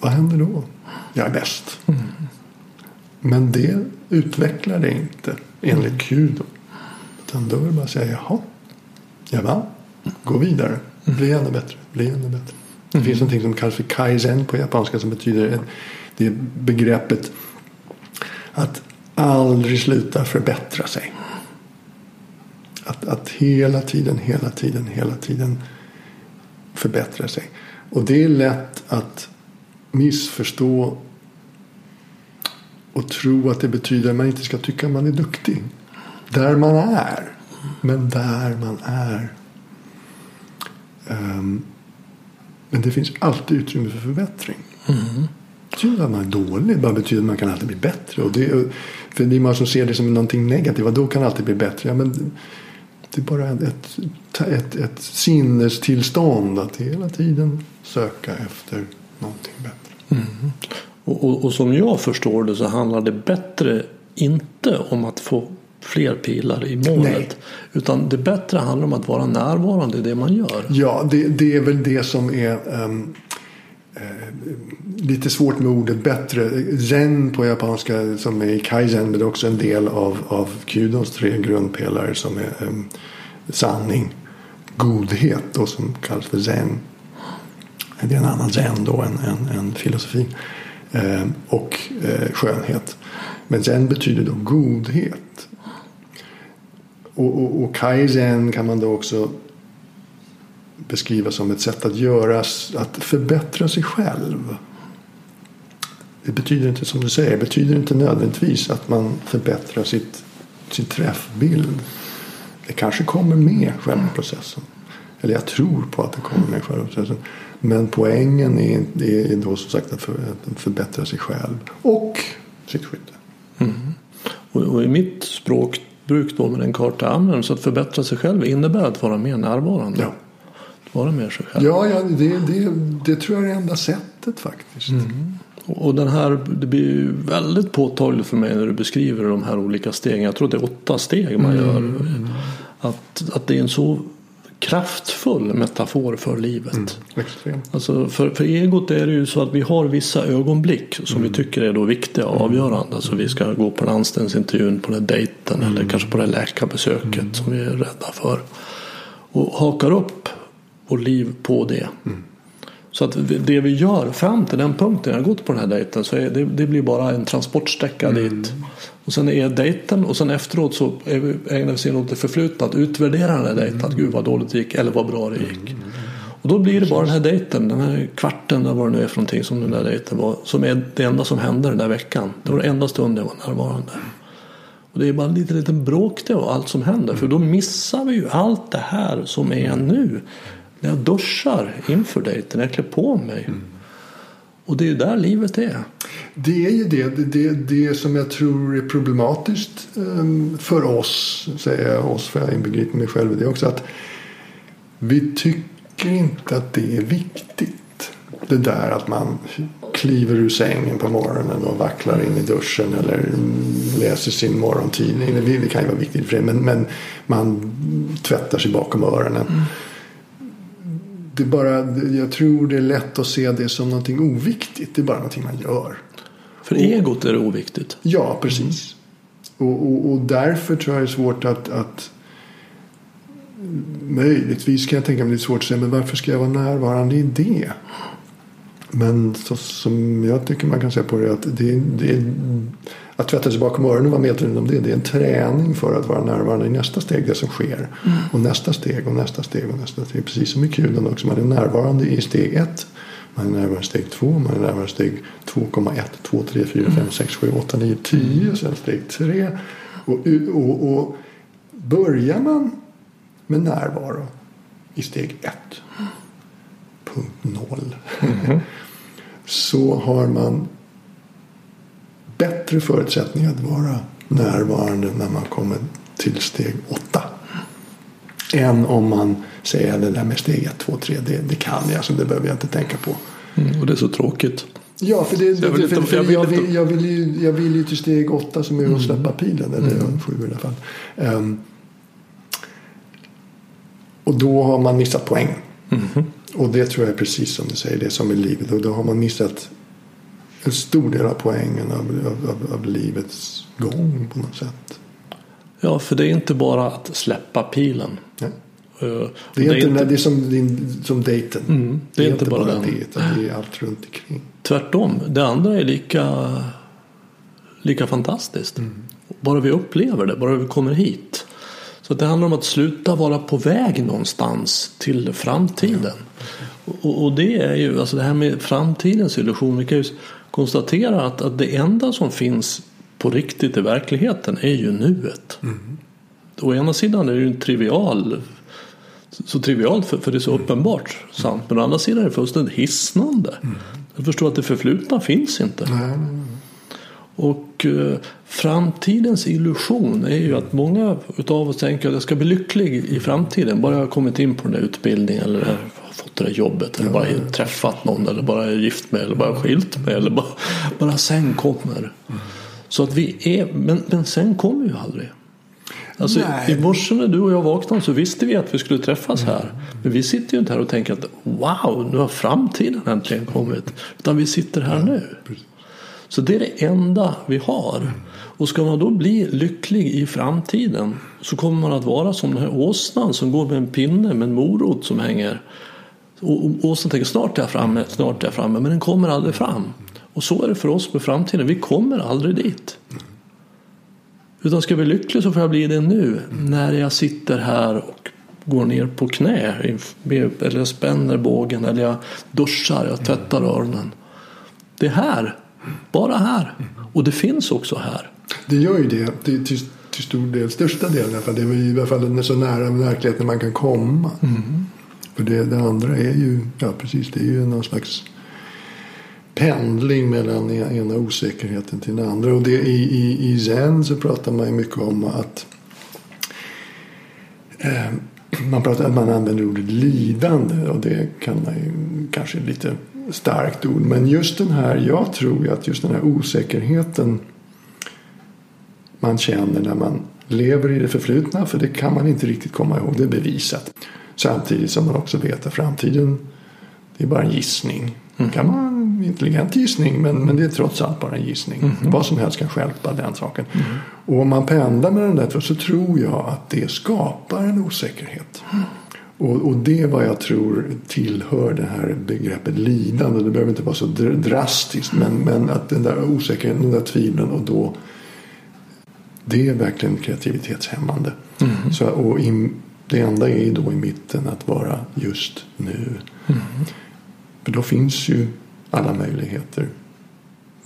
Vad händer då? Jag är bäst. Mm. Men det utvecklar det inte enligt Gud. Utan då är det bara att säga jaha, jag vann. Gå vidare. Bli ännu bättre. Bli ännu bättre. Det finns någonting som kallas för kaizen på japanska som betyder det begreppet att aldrig sluta förbättra sig. Att, att hela tiden, hela tiden, hela tiden förbättra sig. Och det är lätt att missförstå och tro att det betyder att man inte ska tycka att man är duktig. Där man är. Men där man är. Um, men det finns alltid utrymme för förbättring. Mm. Betyder att man är dålig. Bara betyder att man kan alltid bli bättre. Och det, för det är många som ser det som någonting negativt. Då kan alltid bli bättre. Ja, men det är bara ett, ett, ett sinnestillstånd att hela tiden söka efter någonting bättre. Mm. Och, och, och, som jag förstår det så handlar det bättre inte om att få fler pilar i målet. Nej. Utan det bättre handlar om att vara närvarande i det man gör. Ja, det, det är väl det som är um, Eh, lite svårt med ordet bättre. Zen på japanska som är kaizen men det är också en del av, av kudons tre grundpelare som är um, sanning, godhet och som kallas för zen. Det är en annan zen då än, än, än filosofi. Um, och uh, skönhet. Men zen betyder då godhet. Och, och, och kaizen kan man då också beskriva som ett sätt att göra, att förbättra sig själv. Det betyder inte som du säger, det betyder inte nödvändigtvis att man förbättrar sitt, sin träffbild. Det kanske kommer med själva processen. Eller jag tror på att det kommer med själva processen. Men poängen är, är då som sagt att, för, att förbättra sig själv och sitt skytte. Mm. Och, och, i mitt språkbruk då med den karta använder så att förbättra sig själv innebär att vara mer närvarande. Ja. Vara mer sig själv. Ja, ja det, det, det tror jag är det enda sättet faktiskt. Mm. Och den här, det blir ju väldigt påtagligt för mig när du beskriver de här olika stegen. Jag tror att det är åtta steg man gör. Mm. Att, att det är en så kraftfull metafor för livet. Mm, alltså för, för egot är det ju så att vi har vissa ögonblick som mm. vi tycker är då viktiga och avgörande. Alltså vi ska gå på den anställningsintervjun, på den dejten mm. eller kanske på det läkarbesöket mm. som vi är rädda för. Och hakar upp vårt liv på det. Mm. Så att det vi gör fram till den punkten, jag har gått på den här dejten, så det, det, blir bara en transportsträcka mm. dit. Och sen är dejten och sen efteråt så ägnar vi sig åt det förflutna. Att utvärdera den här dejten. Att gud vad dåligt det gick eller vad bra det gick. Mm. Och då blir det bara den här dejten, den här kvarten eller vad det nu är för någonting som den där dejten var. Som är det enda som hände den där veckan. Det var den enda stunden jag var närvarande. Och det är bara en liten, liten bråkdel av allt som händer. För då missar vi ju allt det här som är nu. När jag duschar inför dejten, när jag klär på mig. Mm. Och det är ju där livet är. Det är ju det. Det, det, det som jag tror är problematiskt um, för oss, säger jag oss för jag inbegriper mig själv i det också, att vi tycker inte att det är viktigt. Det där att man kliver ur sängen på morgonen och vacklar in i duschen eller läser sin morgontidning. Det kan ju vara viktigt för det men, men man tvättar sig bakom öronen. Mm det bara, jag tror det är lätt att se det som någonting oviktigt. Det är bara någonting man gör. För egot är det oviktigt. Ja, precis. Mm. Och, och, och, därför tror jag det är svårt att, att Möjligtvis kan jag tänka mig det är svårt att säga men varför ska jag vara närvarande i det? Men så, som jag tycker man kan säga på det att det, det, att tvätta sig bakom öronen och vara medveten om det. Det är en träning för att vara närvarande i nästa steg, det som sker. Mm. Och nästa steg och nästa steg och nästa steg. Precis som i kulan också. Man är närvarande i steg ett. Man är närvarande i steg två. Man är närvarande i steg 2,1, 2, 3, 4, 5, 6, 7, 8, 9, 10. Sen steg tre. Och, och, och börjar man med närvaro i steg ett. Punkt noll. Mm. Så har man bättre förutsättningar att vara närvarande när man kommer till steg åtta. Än om man säger det där med steg 1, 2, 3. Det, det kan jag så det behöver jag inte tänka på. Mm, och det är så tråkigt. Ja, för, det, jag, vill för, för, jag, vill, jag, vill ju, jag vill ju till steg 8 som är att mm. släppa pilen. Eller mm. i alla fall. Um, och då har man missat poängen. Mm. Och det tror jag är precis som du säger, det som är livet. Och då har man missat en stor del av poängen av, av, av, livets gång på något sätt. Ja, för det är inte bara att släppa pilen. Ja. Uh, det, är det, är inte, inte, det är som, din, som dejten. Mm, det, är det, är inte bara, bara det, utan det är allt runt omkring. Tvärtom, det andra är lika, lika fantastiskt. Mm. Bara vi upplever det, bara vi kommer hit. Så det handlar om att sluta vara på väg någonstans till framtiden. Och, och, det är ju, alltså det här med framtidens illusion. Vi kan ju konstatera att, att det enda som finns på riktigt i verkligheten är ju nuet. Mm. Å ena sidan är det ju en trivial så trivialt för, för det är så mm. uppenbart sant. Men å andra sidan är det fullständigt hisnande. Mm. Jag förstår att det förflutna finns inte. Nej. Och eh, framtidens illusion är ju att många av oss tänker att jag ska bli lycklig i framtiden. Bara jag har kommit in på den där utbildningen eller fått det där jobbet eller bara träffat någon eller bara är gift med eller bara skilt med eller bara, bara sen kommer. Så att vi är, men, men sen kommer ju aldrig. Alltså, I morse när du och jag vaknade så visste vi att vi skulle träffas här. Men vi sitter ju inte här och tänker att wow, nu har framtiden äntligen kommit. Utan vi sitter här nu. Så det är det enda vi har. Och ska man då bli lycklig i framtiden så kommer man att vara som den här åsnan som går med en pinne med en morot som hänger. Och åsnan tänker snart är jag framme, snart är jag framme, men den kommer aldrig fram. Och så är det för oss med framtiden, vi kommer aldrig dit. Utan ska jag bli lycklig så får jag bli det nu, när jag sitter här och går ner på knä eller jag spänner bågen eller jag duschar, jag tvättar öronen. Det är här, bara här. Och det finns också här. Det gör ju det till, till, till stor del, största delen i alla fall. Det är i alla fall så nära verkligheten man kan komma. Mm. För det, det, andra är ju, ja precis, det är ju någon slags pendling mellan ena osäkerheten till den andra. Och det, i, i, i zen så pratar man ju mycket om att eh, man pratar att man använder ordet lidande och det kan man ju kanske lite starkt ord. Men just den här, jag tror att just den här osäkerheten man känner när man lever i det förflutna. För det kan man inte riktigt komma ihåg, det är bevisat. Samtidigt som man också vet att framtiden det är bara en gissning. Mm. kan man en intelligent gissning men, men det är trots allt bara en gissning. Mm. Vad som helst kan stjälpa den saken. Mm. Och om man pendlar med den där så tror jag att det skapar en osäkerhet. Och, och, det är vad jag tror tillhör det här begreppet lidande. Det behöver inte vara så drastiskt men, men att den där osäkerheten, den där tvivlen och då det är verkligen kreativitetshämmande. Mm. Så, och i, det enda är då i mitten att vara just nu. Mm. För då finns ju alla möjligheter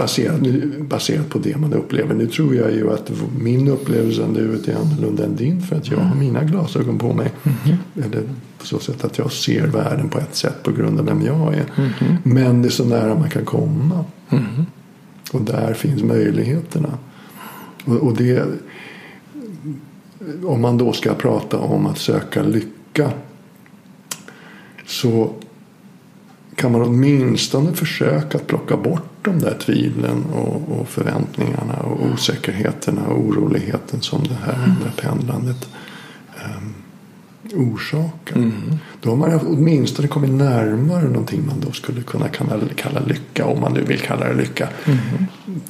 baserat, baserat på det man upplever. Nu tror jag ju att min upplevelse av nuet är annorlunda än din för att jag har mina glasögon på mig. Mm. Eller på så sätt att jag ser världen på ett sätt på grund av vem jag är. Mm. Men det är så nära man kan komma. Mm. Och där finns möjligheterna. Och, och det, om man då ska prata om att söka lycka så kan man åtminstone försöka att plocka bort de där tvivlen och, och förväntningarna och osäkerheterna och oroligheten som det här mm. pendlandet um, orsakar. Mm. Då har man åtminstone kommit närmare någonting man då skulle kunna kalla, kalla lycka om man nu vill kalla det lycka. Mm.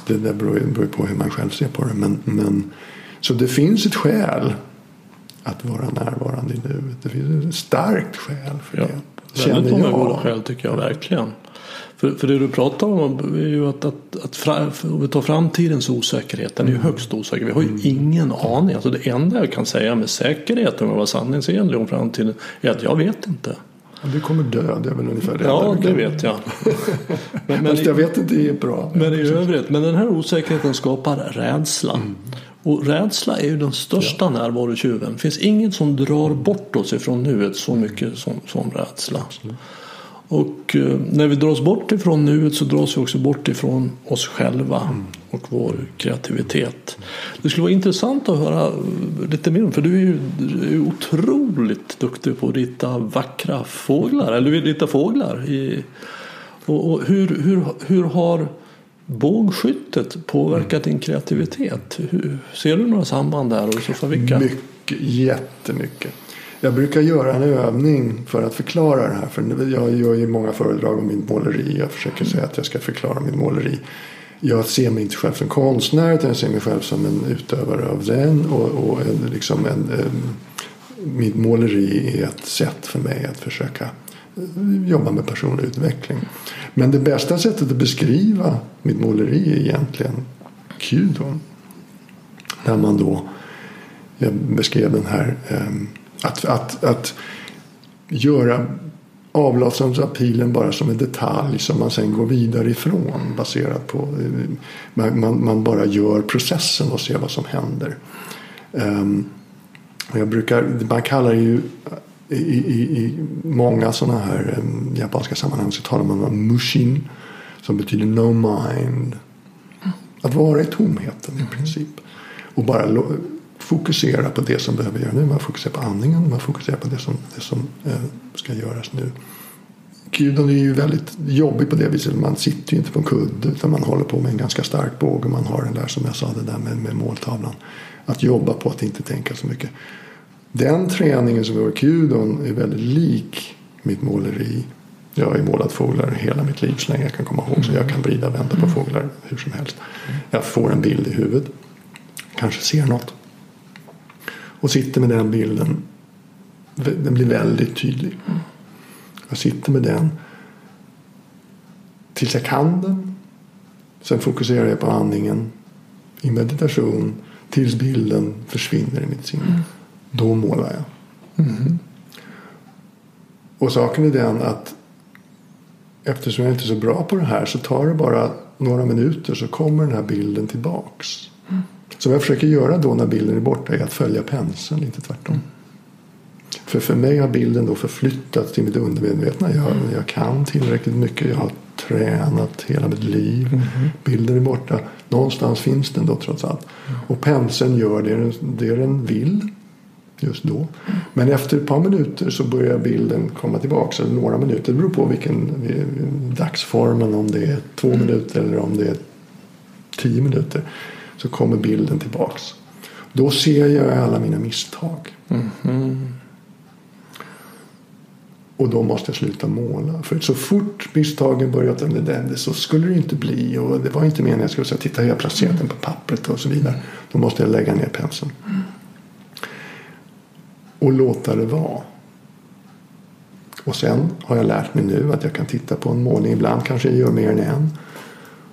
Det där beror, beror på hur man själv ser på det. Men, men, så det finns ett skäl att vara närvarande i nuet. Det finns ett starkt skäl för ja. det. Väldigt många goda skäl tycker jag verkligen. För, för det du pratar om är ju att, att, att fra, om vi tar framtidens osäkerhet, den är ju mm. högst osäker. Vi har ju mm. ingen aning. Alltså det enda jag kan säga med säkerhet om jag var sanningsenlig om framtiden är att jag vet inte. Du kommer dö, det är väl ungefär det. Ja, det vet jag. men, men jag vet inte, det är bra. Men i övrigt, men den här osäkerheten skapar rädsla. Mm. Och rädsla är ju den största ja. närvarotjuven. Det finns inget som drar bort oss ifrån nuet så mycket som, som rädsla. Absolut. Och eh, när vi dras bort ifrån nuet så dras vi också bort ifrån oss själva mm. och vår kreativitet. Det skulle vara intressant att höra lite mer om, för du är ju, du är otroligt duktig på att rita vackra fåglar, eller du vill rita fåglar. I, och, och hur, hur, hur har bågskyttet påverkat din kreativitet? Hur, ser du några samband där och i så fall vilka? Mycket, jättemycket. Jag brukar göra en övning för att förklara det här. För jag gör ju många föredrag om mitt måleri. Jag försöker säga att jag ska förklara mitt måleri. Jag ser mig inte själv som konstnär utan jag ser mig själv som en utövare av den. Och, och en, liksom en, en, mitt måleri är ett sätt för mig att försöka jobba med personlig utveckling. Men det bästa sättet att beskriva mitt måleri är egentligen kudon. Där man då jag beskrev den här ehm, att, att, att göra avloppspilen bara som en detalj som man sen går vidare ifrån baserat på eh, man, man, bara gör processen och ser vad som händer. Ehm, jag brukar, man kallar ju i, i, i många sådana här um, japanska sammanhang så talar man om mushin som betyder no mind. Att vara i tomheten i princip. Och bara fokusera på det som behöver göras nu. Man fokuserar på andningen. Man fokuserar på det som, det som eh, ska göras nu. Guden är ju väldigt jobbig på det viset. Man sitter ju inte på en kudde utan man håller på med en ganska stark båge. Man har den där som jag sa det där med, med måltavlan. Att jobba på att inte tänka så mycket. Den träningen som vi har i Kudon är väldigt lik mitt måleri. Jag har ju målat fåglar hela mitt liv så länge jag kan komma ihåg. Så jag kan vrida och vända på fåglar hur som helst. Jag får en bild i huvudet. Kanske ser något och sitter med den bilden. Den blir väldigt tydlig. Jag sitter med den tills jag kan den. Sen fokuserar jag på andningen i meditation tills bilden försvinner i mitt sinne. Då målar jag. Mm. Och saken är den att eftersom jag inte är så bra på det här så tar det bara några minuter så kommer den här bilden tillbaks. Mm. Så vad jag försöker göra då när bilden är borta är att följa penseln, inte tvärtom. Mm. För för mig har bilden då förflyttats till mitt undermedvetna. Jag, jag kan tillräckligt mycket. Jag har tränat hela mitt liv. Mm -hmm. Bilden är borta. Någonstans finns den då trots allt. Mm. Och penseln gör det, det den vill just då. Mm. Men efter ett par minuter så börjar bilden komma tillbaka. Eller några minuter. Det beror på vilken dagsformen. Om det är två mm. minuter eller om det är tio minuter. Så kommer bilden tillbaks. Då ser jag alla mina misstag. -hmm. Och då måste jag sluta måla. För så fort misstagen började det så skulle det inte bli. Och det var inte meningen att jag skulle säga titta jag har placerat den på pappret och så vidare. Då måste jag lägga ner penseln. Och låta det vara. Och sen har jag lärt mig nu att jag kan titta på en målning. Ibland kanske jag gör mer än en.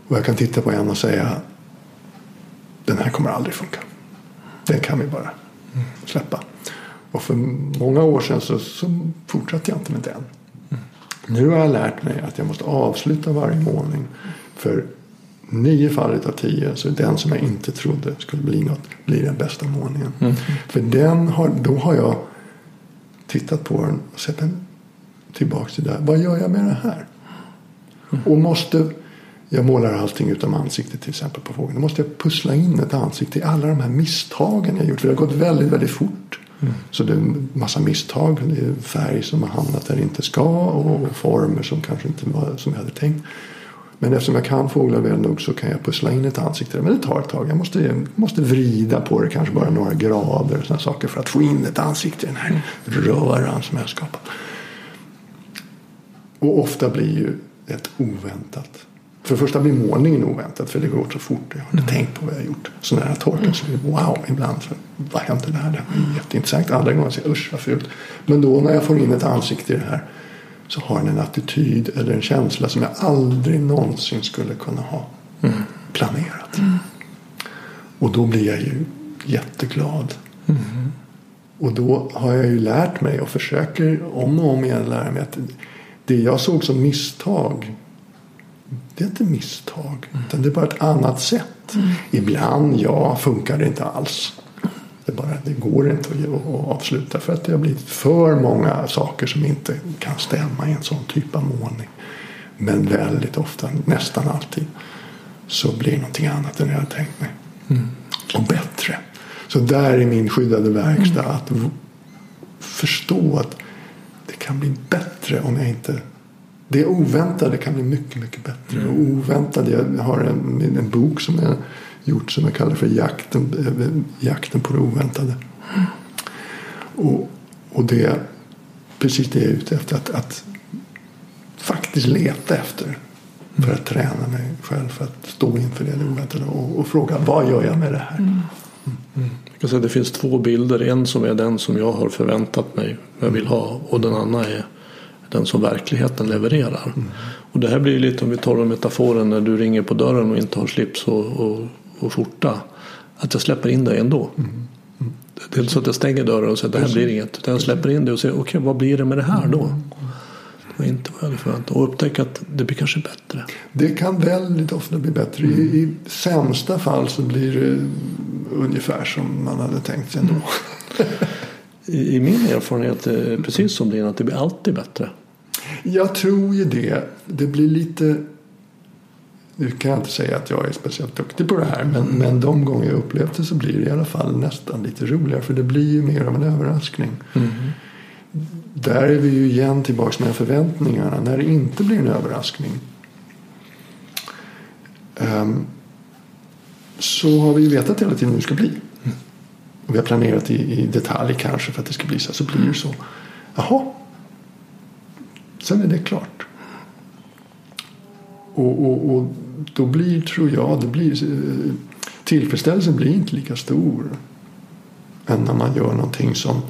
Och jag kan titta på en och säga den här kommer aldrig funka. Den kan vi bara släppa. Och för många år sedan så, så fortsatte jag inte med den. Nu har jag lärt mig att jag måste avsluta varje målning. För nio fall av tio så den som jag inte trodde skulle bli något blir den bästa målningen. Mm. För den har, då har jag tittat på den och sett den tillbaks till där. Vad gör jag med det här? Mm. Och måste jag målar allting utom ansiktet till exempel på fågeln. Då måste jag pussla in ett ansikte i alla de här misstagen jag gjort. För det har gått väldigt, väldigt fort. Mm. Så det är en massa misstag. Det är färg som har hamnat där det inte ska och former som kanske inte var som jag hade tänkt. Men eftersom jag kan fåglar väl nog så kan jag pussla in ett ansikte. Men det tar ett tag. Jag måste, måste vrida på det kanske bara några grader. Såna saker för att få in ett ansikte i den här röran som jag skapat. Och ofta blir ju ett oväntat för det första blir målningen oväntad för det går så fort. Jag har inte mm. tänkt på vad jag har gjort. Så när jag har torkat så blir det wow ibland. Så, vad hände där? Det var jätteintressant. Andra gånger säger jag usch vad fult. Men då när jag får in ett ansikte i det här så har den en attityd eller en känsla som jag aldrig någonsin skulle kunna ha mm. planerat. Mm. Och då blir jag ju jätteglad. Mm. Och då har jag ju lärt mig och försöker om och om igen lära mig att det jag såg som misstag det är inte misstag. Mm. Utan det är bara ett annat sätt. Mm. Ibland, ja, funkar det inte alls. Det, bara, det går inte att, avsluta för att det har blivit för många saker som inte kan stämma i en sån typ av målning. Men väldigt ofta, nästan alltid, så blir det någonting annat än jag hade tänkt mig. Mm. Och bättre. Så där är min skyddade verkstad. Mm. Att förstå att det kan bli bättre om jag inte det oväntade kan bli mycket, mycket bättre. Mm. Och oväntade, jag har en, en bok som jag gjort som jag kallar för Jakten, eh, jakten på det oväntade. Och, och det är precis det jag är ute efter. Att, att faktiskt leta efter. För att träna mig själv för att stå inför det oväntade och, och fråga vad gör jag med det här? Mm. Mm. Jag kan säga det finns två bilder. En som är den som jag har förväntat mig jag vill ha och den andra är den som verkligheten levererar. Mm. Och det här blir lite om vi tar metaforen när du ringer på dörren och inte har slips och, och, och skjorta. Att jag släpper in dig ändå. Mm. Mm. Det är inte så att jag stänger dörren och säger att det här blir inget. Utan jag släpper in dig och säger okej okay, vad blir det med det här då? Mm. Det var inte vad jag hade förväntat Och upptäcka att det blir kanske bättre. Det kan väldigt ofta bli bättre. I, mm. i sämsta fall så blir det ungefär som man hade tänkt sig ändå. Mm. I, i min erfarenhet är precis som din att det blir alltid bättre. Jag tror ju det. Det blir lite nu kan jag inte säga att jag är speciellt duktig på det här men, men de gånger jag upplevt det så blir det i alla fall nästan lite roligare för det blir ju mer av en överraskning. Mm. Där är vi ju igen tillbaka med förväntningarna. När det inte blir en överraskning um, så har vi vetat hela tiden hur det ska bli och vi har planerat i, i detalj kanske för att det ska bli så så blir det så. Jaha. Sen är det klart. Och, och, och då blir, tror jag, det blir, tillfredsställelsen blir inte lika stor än när man gör någonting som,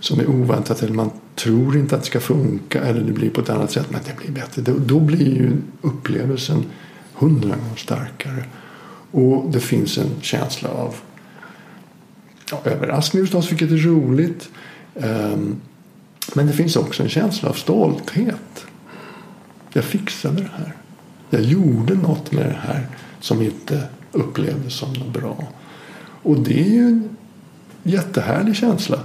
som är oväntat eller man tror inte att det ska funka eller det blir på ett annat sätt men det blir bättre. Då, då blir ju upplevelsen hundra gånger starkare. Och det finns en känsla av ja, överraskning förstås, vilket är roligt. Um, Men det finns också en känsla av stolthet. Jag fixade det här. Jag gjorde något med det här som inte upplevdes som något bra. Och det är ju en jättehärlig känsla.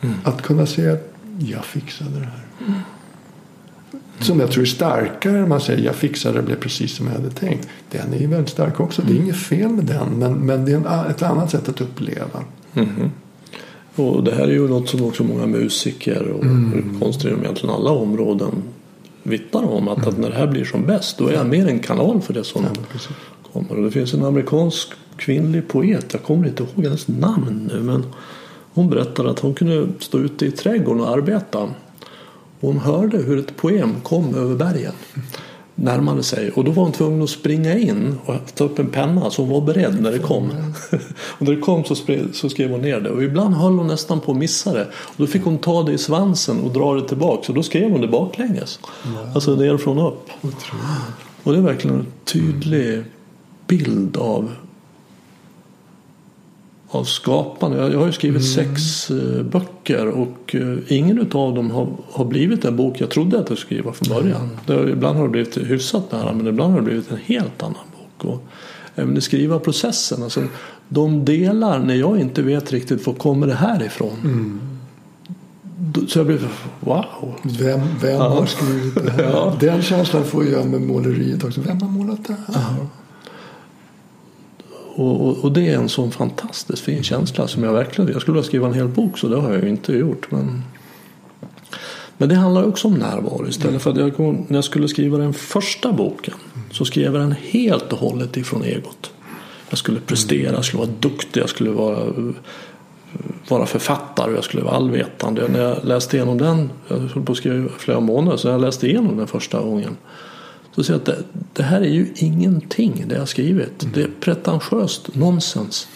Mm. Att kunna säga att jag fixade det här. Mm. Som jag tror är starkare än man säger jag fixade det, blev precis som jag hade tänkt. Den är ju väldigt stark också. Det är inget fel med den. Men, men det är ett annat sätt att uppleva. Mm. Och det här är ju något som också många musiker och mm. konstnärer egentligen alla områden vittnar om. Att, att, när det här blir som bäst då är jag mer en kanal för det som kommer. Och det finns en amerikansk kvinnlig poet, jag kommer inte ihåg hennes namn nu. Men hon berättade att hon kunde stå ute i trädgården och arbeta. hon hörde hur ett poem kom över bergen närmade sig och då var hon tvungen att springa in och ta upp en penna så hon var beredd när det kom. och när det kom så, skrev hon ner det och ibland höll hon nästan på att missa det. Och då fick hon ta det i svansen och dra det tillbaka och då skrev hon det baklänges. Ja. Alltså nerifrån och upp. Och det är verkligen en tydlig bild av av skapande. Jag, har ju skrivit mm. sex uh, böcker och uh, ingen av dem har, har blivit en bok jag trodde att jag skulle skriva från början. Mm. Ibland har det blivit hyfsat nära men ibland har det blivit en helt annan bok. Och även i skrivarprocessen, alltså, de delar när jag inte vet riktigt var kommer det här ifrån. Mm. Så jag blev wow. Vem, vem ja. har skrivit det här? Ja. Den känslan får jag med måleriet också. Vem har målat det här? Ja. Och, och, och, det är en sån fantastiskt fin känsla som jag verkligen Jag skulle vilja skriva en hel bok så det har jag ju inte gjort. Men, men det handlar också om närvaro istället. För att jag, när jag skulle skriva den första boken så skrev jag den helt och hållet ifrån egot. Jag skulle prestera, jag skulle vara duktig, jag skulle vara, vara författare, jag skulle vara allvetande. När jag läste igenom den, jag höll på att skriva flera månader, så jag läste igenom den första gången så säger jag att det, det, här är ju ingenting det jag skrivit. Mm. Det är pretentiöst nonsens.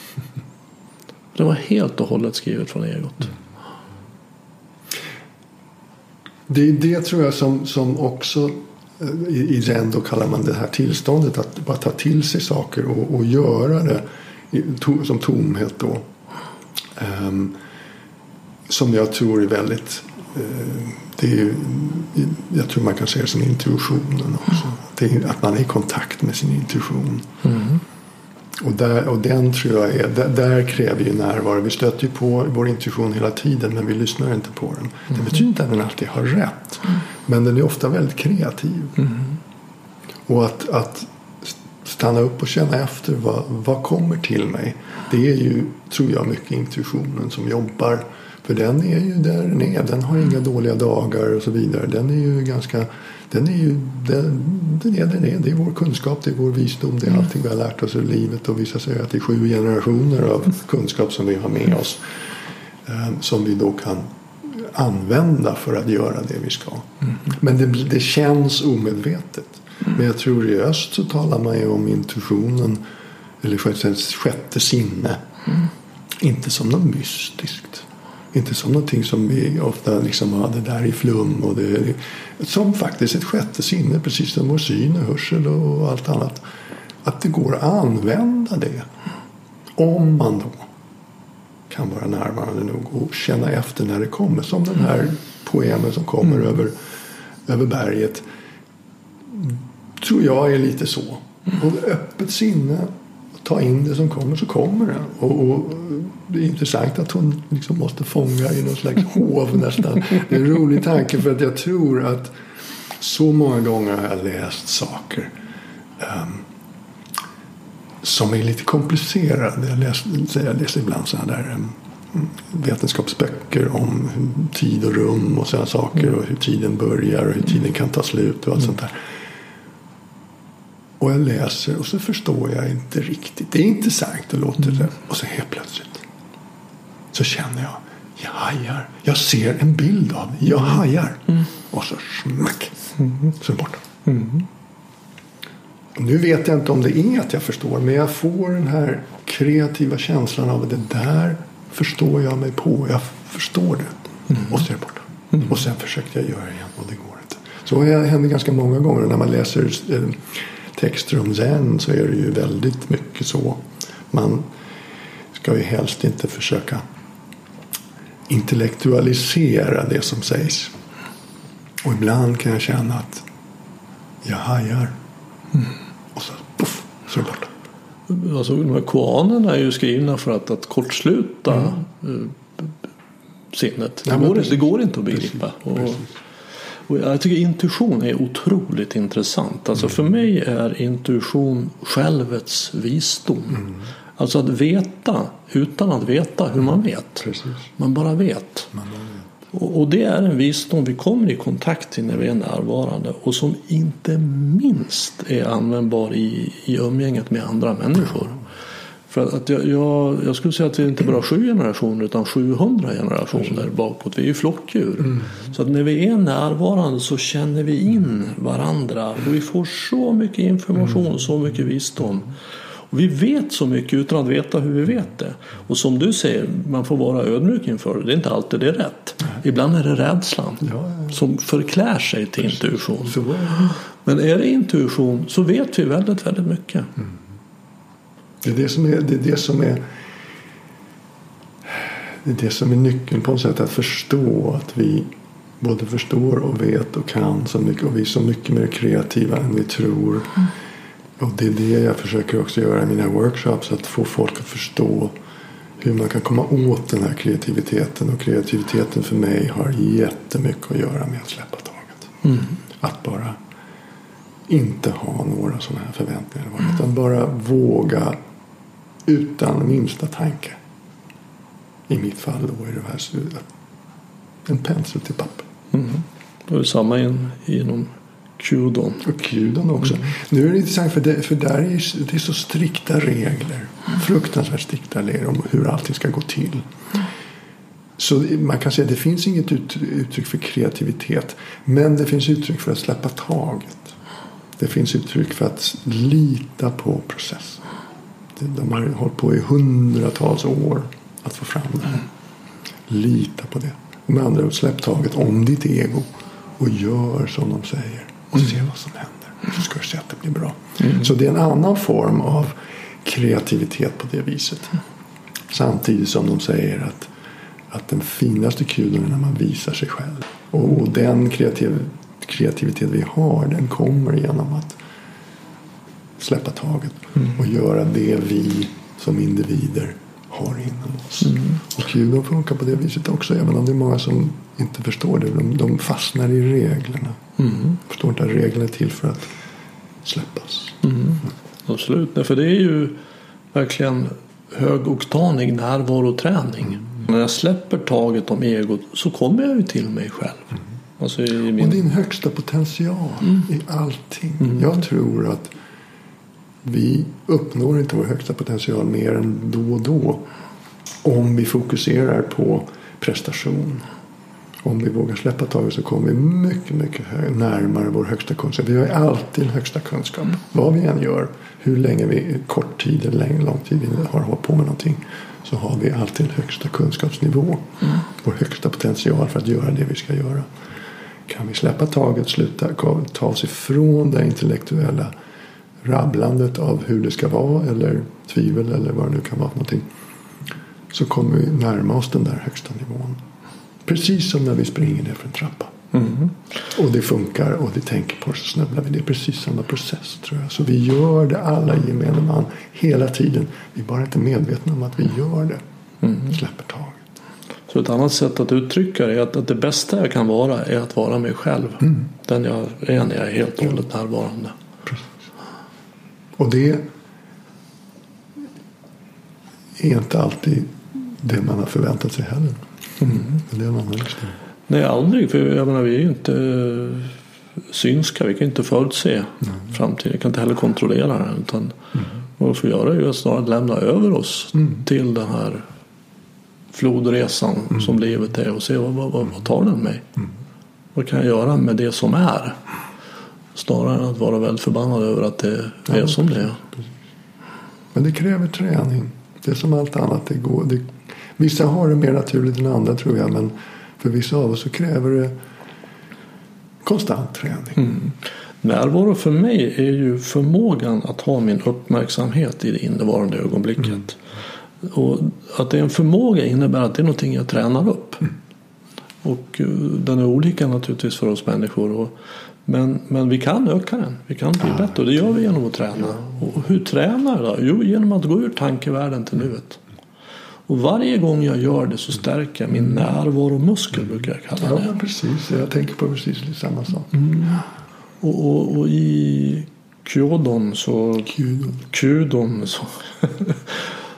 Det var helt och hållet skrivet från egot. Mm. Det är det tror jag som, som också eh, i, i då kallar man det här tillståndet att bara ta till sig saker och, och göra det to, som tomhet då. Um, som jag tror är väldigt uh, det är jag tror man kan säga som intuitionen också. Det är att man är i kontakt med sin intuition. Mm. Och, där, och den tror jag är, där, där, kräver ju närvaro. Vi stöter ju på vår intuition hela tiden men vi lyssnar inte på den. Mm. Det betyder inte att den alltid har rätt. Mm. Men den är ofta väldigt kreativ. Mm. Och att, att stanna upp och känna efter vad, vad kommer till mig. Det är ju, tror jag, mycket intuitionen som jobbar för den är ju där den är. Den har inga dåliga dagar och så vidare. Den är ju ganska... Den är ju den, den är den är. Det är vår kunskap, det är vår visdom, det är allting vi har lärt oss i livet. Och vissa säger att det är sju generationer av kunskap som vi har med oss. Eh, som vi då kan använda för att göra det vi ska. Mm. Men det, det känns omedvetet. Mm. Men jag tror i öst så talar man ju om intuitionen eller sjätte sinne. Mm. Inte som något mystiskt. Inte som någonting som vi ofta liksom hade där i flum. Och det, som faktiskt ett sjätte sinne, precis som vår syn och hörsel och allt annat. Att det går att använda det. Om man då kan vara närvarande nog och känna efter när det kommer. Som den här poemen som kommer mm. över, över berget. Tror jag är lite så. Och öppet sinne ta in det som kommer så kommer det. Och, och det är intressant att hon liksom måste fånga i någon slags hov nästan. Det är en rolig tanke för att jag tror att så många gånger har jag läst saker um, som är lite komplicerade. Jag läser, jag läser ibland sådana där um, vetenskapsböcker om tid och rum och sådana saker och hur tiden börjar och hur tiden kan ta slut och allt sånt där. Och jag läser och så förstår jag inte riktigt. Det är intressant och låter mm. Och så helt plötsligt så känner jag, jag hajar. Jag ser en bild av det. Jag hajar. Mm. Och så smack. Mm. Så är det borta. Mm. Nu vet jag inte om det är att jag förstår. Men jag får den här kreativa känslan av att det där förstår jag mig på. Jag förstår det. Mm. Och så är det borta. Mm. Och sen försökte jag göra det igen och det går inte. Så det händer ganska många gånger när man läser eh, texter om zen så är det ju väldigt mycket så. Man ska ju helst inte försöka intellektualisera det som sägs. Och ibland kan jag känna att jag hajar. Mm. Och så puff, så är det borta. Alltså, de här koanerna är ju skrivna för att, att kortsluta mm. sinnet. Det, ja, går, det går inte att begripa. Precis. Och, precis. Och jag tycker intuition är otroligt intressant. Alltså för mig är intuition självets visdom. Mm. Alltså att veta utan att veta hur man vet. Precis. Man bara vet. Man bara vet. Och, och, det är en visdom vi kommer i kontakt till när vi är närvarande och som inte minst är användbar i, i umgänget med andra människor. För att jag, jag, jag, skulle säga att vi inte bara sju generationer utan 700 generationer bakåt. Vi är ju flockdjur. Mm. Så att när vi är närvarande så känner vi in varandra. Och vi får så mycket information, mm. så mycket visdom. Och vi vet så mycket utan att veta hur vi vet det. Och som du säger, man får vara ödmjuk inför det. Det är inte alltid det är rätt. Nej. Ibland är det rädslan ja, ja. som förklär sig till intuition. Men är det intuition så vet vi väldigt, väldigt mycket. Mm. Det är det som är, det är, det som är det är det som är nyckeln på något sätt. Att förstå att vi både förstår och vet och kan så mycket. Och vi är så mycket mer kreativa än vi tror. Mm. Och det är det jag försöker också göra i mina workshops. Att få folk att förstå hur man kan komma åt den här kreativiteten. Och kreativiteten för mig har jättemycket att göra med att släppa taget. Mm. Att bara inte ha några sådana här förväntningar. Utan bara våga utan minsta tanke. I mitt fall då är det här en pensel till papper. Mm. Det är samma in, inom Qdon. Och Qdon också. Mm. Nu är det intressant för, det, för där är det är så strikta regler. Fruktansvärt strikta regler om hur allting ska gå till. Så man kan säga att det finns inget uttryck för kreativitet. Men det finns uttryck för att släppa taget. Det finns uttryck för att lita på processen. De har hållit på i hundratals år att få fram det här. Lita på det. Med andra ord, släpp taget om ditt ego och gör som de säger. Och se vad som händer. Så ska du se att det blir bra. Mm. Så det är en annan form av kreativitet på det viset. Samtidigt som de säger att, att den finaste kulon är när man visar sig själv. Och den kreativ, kreativitet vi har den kommer genom att släppa taget mm. och göra det vi som individer har inom oss. Mm. Och judo funkar på det viset också även om det är många som inte förstår det. De, de fastnar i reglerna. Mm. Förstår inte att reglerna är till för att släppas. Mm. Absolut, för det är ju verkligen högoktanig närvaroträning. Mm. När jag släpper taget om egot så kommer jag ju till mig själv. Mm. Alltså min... Och din högsta potential mm. i allting. Jag tror att vi uppnår inte vår högsta potential mer än då och då. Om vi fokuserar på prestation. Om vi vågar släppa taget så kommer vi mycket, mycket närmare vår högsta kunskap. Vi har alltid högsta kunskap. Mm. Vad vi än gör, hur länge vi, kort tid eller länge, lång tid vi har hållit på med någonting. Så har vi alltid högsta kunskapsnivå. Mm. Vår högsta potential för att göra det vi ska göra. Kan vi släppa taget, sluta ta oss ifrån det intellektuella rabblandet av hur det ska vara eller tvivel eller vad det nu kan vara för någonting. Så kommer vi närma oss den där högsta nivån. Precis som när vi springer ner för en trappa. Mm. Och det funkar och vi tänker på det så snubblar vi. Det är precis samma process tror jag. Så vi gör det alla gemene man hela tiden. Vi är bara inte medvetna om att vi gör det. Mm. Släpper taget. Så ett annat sätt att uttrycka det är att, att det bästa jag kan vara är att vara mig själv. Mm. Den jag är när jag är helt och hållet närvarande. Och det är inte alltid det man har förväntat sig heller. Mm. Men det är en annan historia. Nej, aldrig. För jag menar, vi är ju inte synska. Vi kan inte förutse mm. framtiden. Vi kan inte heller kontrollera den. Utan mm. vad vi får göra är att snarare lämna över oss mm. till den här flodresan mm. som livet är och se vad, vad, vad tar den mig? Mm. Vad kan jag göra med det som är? Snarare än att vara väldigt förbannad över att det ja, är som det är. Men det kräver träning. Det är som allt annat. Det går, det, vissa har det mer naturligt än andra tror jag. Men för vissa av oss så kräver det konstant träning. Mm. Närvaro för mig är ju förmågan att ha min uppmärksamhet i det innevarande ögonblicket. Mm. Och att det är en förmåga innebär att det är någonting jag tränar upp. Och eh, den är olika naturligtvis för oss människor. Och, men, men vi kan öka den. Vi kan bli bättre och det gör vi genom att träna. Och hur tränar jag då? Jo, genom att gå ur tankevärlden till nuet. Och varje gång jag gör det så stärker jag min närvaromuskel brukar jag kalla Ja, det. men precis. Jag tänker på precis samma sak. Och, och, och i Kyodon så. Kudon så,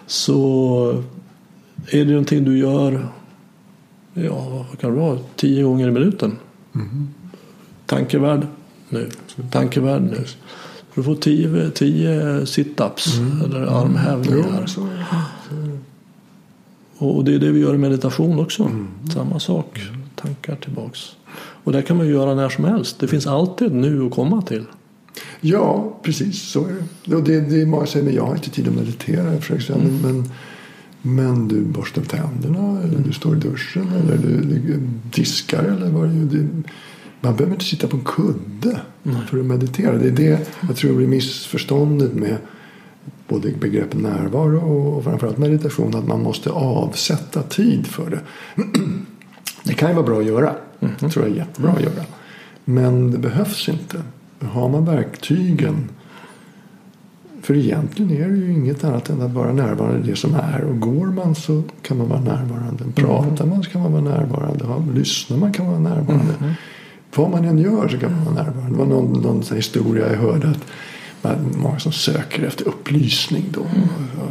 så är det någonting du gör ja, vad kan det vara, tio gånger i minuten. Tankevärld nu, tankevärld nu. Du får tio, tio sit-ups eller armhävningar. Jo. Och det är det vi gör i meditation också. Samma sak. Tankar tillbaks. Och det kan man göra när som helst. Det finns alltid nu att komma till. Ja, precis så är det. Och det, det är många som säger men jag har inte tid att meditera. Försöker säga, men, men, du borstar tänderna eller du står i duschen eller du, du diskar eller vad det är. Det, man behöver inte sitta på en kudde för att meditera. Det är det jag tror blir missförståndet med både begreppet närvaro och framförallt meditation. Att man måste avsätta tid för det. Det kan ju vara bra att göra. Det tror jag är jättebra att göra. Men det behövs inte. Har man verktygen. För egentligen är det ju inget annat än att vara närvarande i det som är. Och går man så kan man vara närvarande. Pratar man så kan man vara närvarande. Lyssnar man kan man vara närvarande. Vad man än gör så kan man vara närvarande. Det var någon, någon historia jag hörde. att man- Många som söker efter upplysning då. Och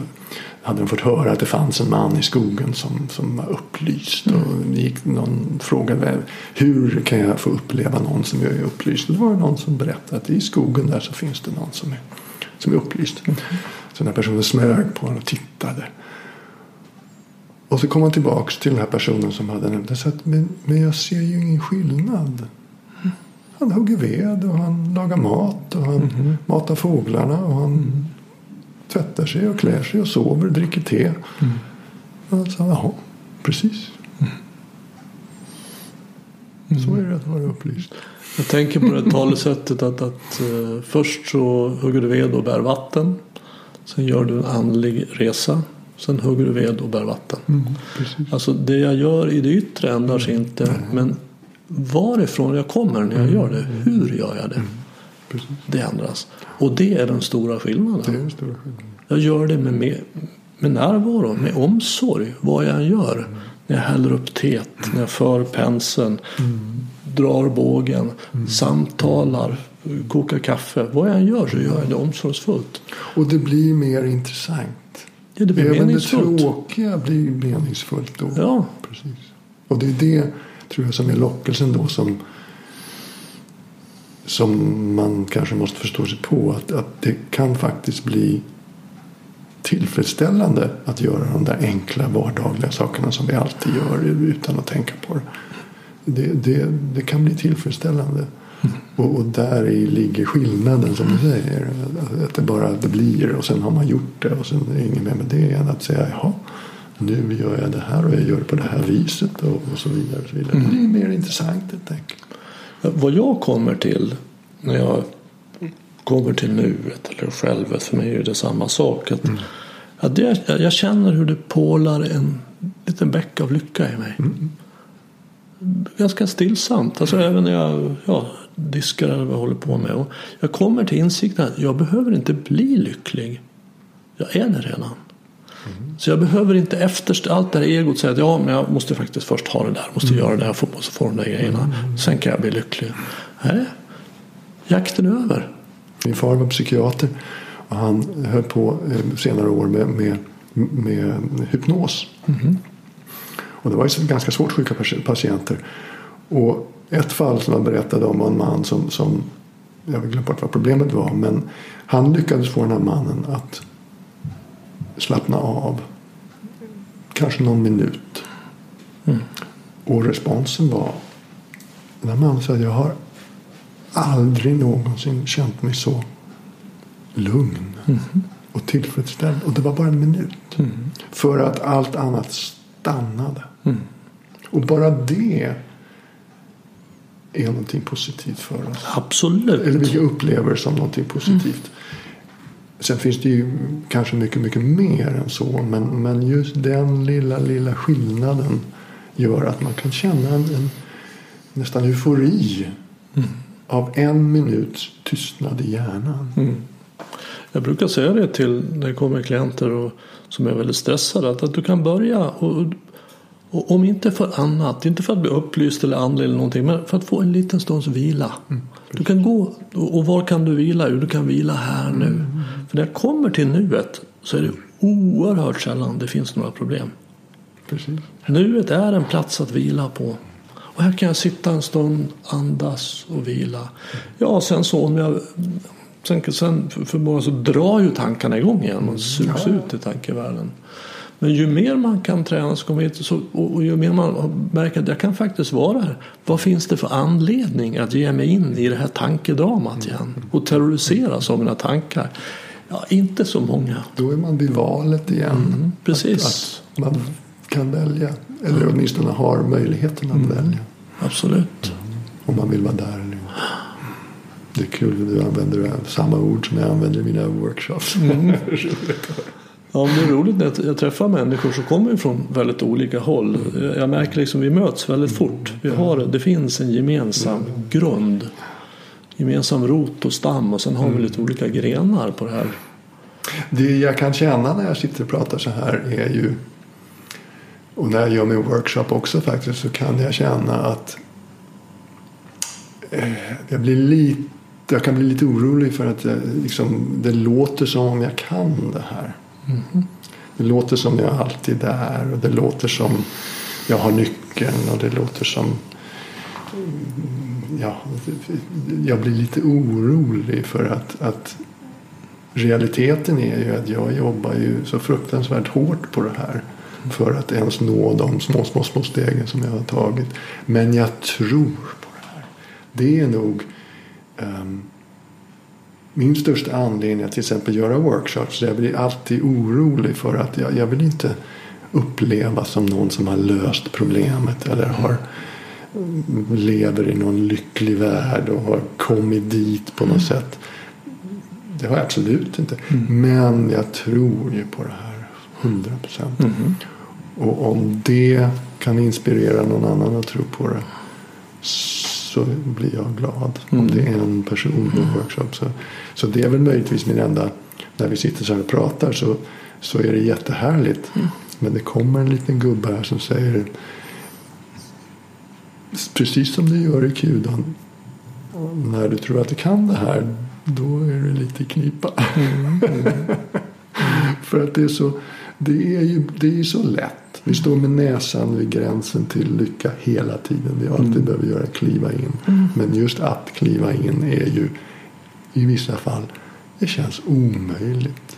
hade de fått höra att det fanns en man i skogen som, som var upplyst. Och det gick någon frågade hur kan jag få uppleva någon som är upplyst. Och då var det någon som berättade att i skogen där så finns det någon som är, som är upplyst. Så den här personen smög på honom och tittade. Och så kom han tillbaks till den här personen som hade nämnt det. Men, men jag ser ju ingen skillnad. Han hugger ved och han lagar mat och han matar fåglarna och han tvättar sig och klär sig och sover och dricker te. Och jag sa, jaha, precis. Så är det att vara upplyst. Jag tänker på det talesättet att, att eh, först så hugger du ved och bär vatten. Sen gör du en andlig resa. Sen hugger du ved och bär vatten. precis. Alltså det jag gör i det yttre ändrar sig inte. Men varifrån jag kommer när jag gör det. Hur gör jag det? precis. Det ändras. Och det är den stora Det är skillnaden. den stora skillnaden. Jag gör det med, med, med närvaro, med omsorg. Vad jag än gör. När jag häller upp teet, när jag för penseln, drar bågen, samtalar, kokar kaffe. Vad jag än gör så gör jag det omsorgsfullt. Och det blir mer intressant. Ja, det blir Även det tråkiga blir meningsfullt då. Ja, Precis. Och det är det tror jag som är lockelsen då som som man kanske måste förstå sig på att, att det kan faktiskt bli tillfredsställande att göra de där enkla vardagliga sakerna som vi alltid gör utan att tänka på det. Det, det, det kan bli tillfredsställande. Och, och där i ligger skillnaden som du säger. Att- Att det bara det blir och sen har man gjort det och sen är det inget mer med det än att säga jaha nu gör jag det här och jag gör det på det här viset och, så vidare. Och så vidare. Det är mer intressant helt enkelt. vad jag kommer till när jag kommer till nuet eller självet. För mig är det samma sak. Att, att jag, jag känner hur det pålar en liten bäck av lycka i mig. Ganska stillsamt. Alltså även när jag ja, diskar eller vad jag håller på med. Och jag kommer till insikten att jag behöver inte bli lycklig. Jag är det redan. Så jag behöver inte efter allt det här egot säga att ja, men jag måste faktiskt först ha det där. Måste göra det här. Jag måste få de där grejerna. Sen kan jag bli lycklig. Nej, jakten är över. Min far var psykiater och han höll på eh, senare år med, med, med hypnos. Och det var ju ganska svårt sjuka patienter. Och ett fall som han berättade om var en man som, som jag har glömt bort vad problemet var. Men han lyckades få den här mannen att slappna av. Kanske någon minut. Och responsen var. Den här mannen sa att jag har aldrig någonsin känt mig så lugn och tillfredsställd. Och det var bara en minut. För att allt annat stannade. Och bara det är någonting positivt för oss. Absolut. Eller vi upplever som någonting positivt. Sen finns det ju kanske mycket, mycket mer än så. Men, men just den lilla, lilla skillnaden gör att man kan känna en, en nästan eufori Mm. av en minuts tystnad i hjärnan. Mm. Jag brukar säga det till när det kommer klienter och, som är väldigt stressade. Att, att du kan börja och, och om inte för annat, inte för att bli upplyst eller andlig eller någonting. Men för att få en liten stunds vila. Du kan gå och, var kan du vila? Jo, du kan vila här nu. För när jag kommer till nuet så är det oerhört sällan det finns några problem. Precis. Nuet är en plats att vila på. Och här kan jag sitta en stund, andas och vila. Ja, sen så om jag... Sen, sen för- många så drar ju tankarna igång igen och sugs Ja. ut i tankevärlden. Men ju mer man kan träna så kommer hit, så, och, ju mer man märker att jag kan faktiskt vara här. Vad finns det för anledning att ge mig in i det här tankedramat igen? Och terroriseras av mina tankar? Ja, inte så många. Då är man vid valet igen. Mm, precis. Att, att man kan välja. Eller åtminstone har möjligheten att välja. Absolut. Om man vill vara där inte. Det är kul att du använder samma ord som jag använder i mina workshops. Ja, det är roligt när jag träffar människor som kommer från väldigt olika håll. Jag märker liksom vi möts väldigt fort. Vi har, det finns en gemensam grund. Gemensam rot och stam och sen har vi lite olika grenar på det här. Det jag kan känna när jag sitter och pratar så här är ju och när jag gör min workshop också faktiskt så kan jag känna att eh, jag blir lite jag kan bli lite orolig för att jag, liksom, det låter som om jag kan det här. Mhm. Det låter som jag alltid är där och det låter som jag har nyckeln och det låter som ja, jag blir lite orolig för att, att realiteten är ju att jag jobbar ju så fruktansvärt hårt på det här för att ens nå de små, små, små stegen som jag har tagit. Men jag tror på det här. Det är nog um, min största anledning att till exempel göra workshops. Jag blir alltid orolig för att jag, jag vill inte uppleva som någon som har löst problemet eller har lever i någon lycklig värld och har kommit dit på något sätt. Det har jag absolut inte. Men jag tror ju på det här. 100 procent. Och om det kan inspirera någon annan att tro på det så blir jag glad. Om det är en person på en workshop. Så, så det är väl möjligtvis min enda. När vi sitter så här och pratar så, så är det jättehärligt. Men det kommer en liten gubbe här som säger precis som det gör i kudan. När du tror att du kan det här då är det lite knipa. För att det är så, det är ju det är ju så lätt. Vi står med näsan vid gränsen till lycka hela tiden. Vi alltid behöver göra kliva in. Men just att kliva in är ju i vissa fall det känns omöjligt.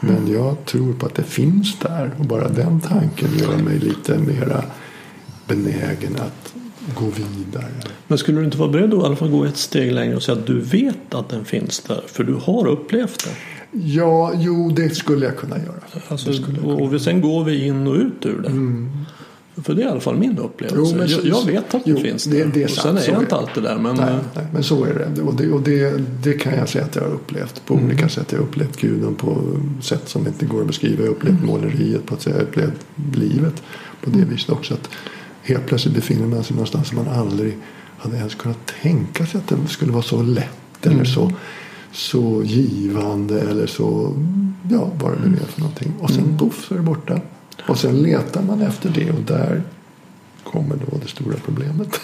Men jag tror på att det finns där. Och bara den tanken gör mig lite mera benägen att gå vidare. Men skulle du inte vara beredd att i alla fall gå ett steg längre och säga att du vet att den finns där? För du har upplevt det. Ja, jo, det skulle jag kunna göra. Alltså, det jag kunna. och och sen går vi in och ut ur det. För det är i alla fall min upplevelse. Jo, men jag, så- jag vet att jo, det finns det- där. det är sant, sen är så jag inte det. alltid där. Men Nej, nej, men så är det. Och, det, och det, det kan jag säga att jag har upplevt på olika sätt. Jag har upplevt guden på sätt som inte går att beskriva. Jag har upplevt måleriet på ett sätt. Jag har upplevt livet på det viset också. Att helt plötsligt befinner man sig någonstans som man aldrig hade ens kunnat tänka sig att det skulle vara så lätt. Eller så, så givande. Eller så, ja vad det nu är för någonting. Och sen poff så är det borta. Och sen letar man efter det. Och där kommer då det stora problemet.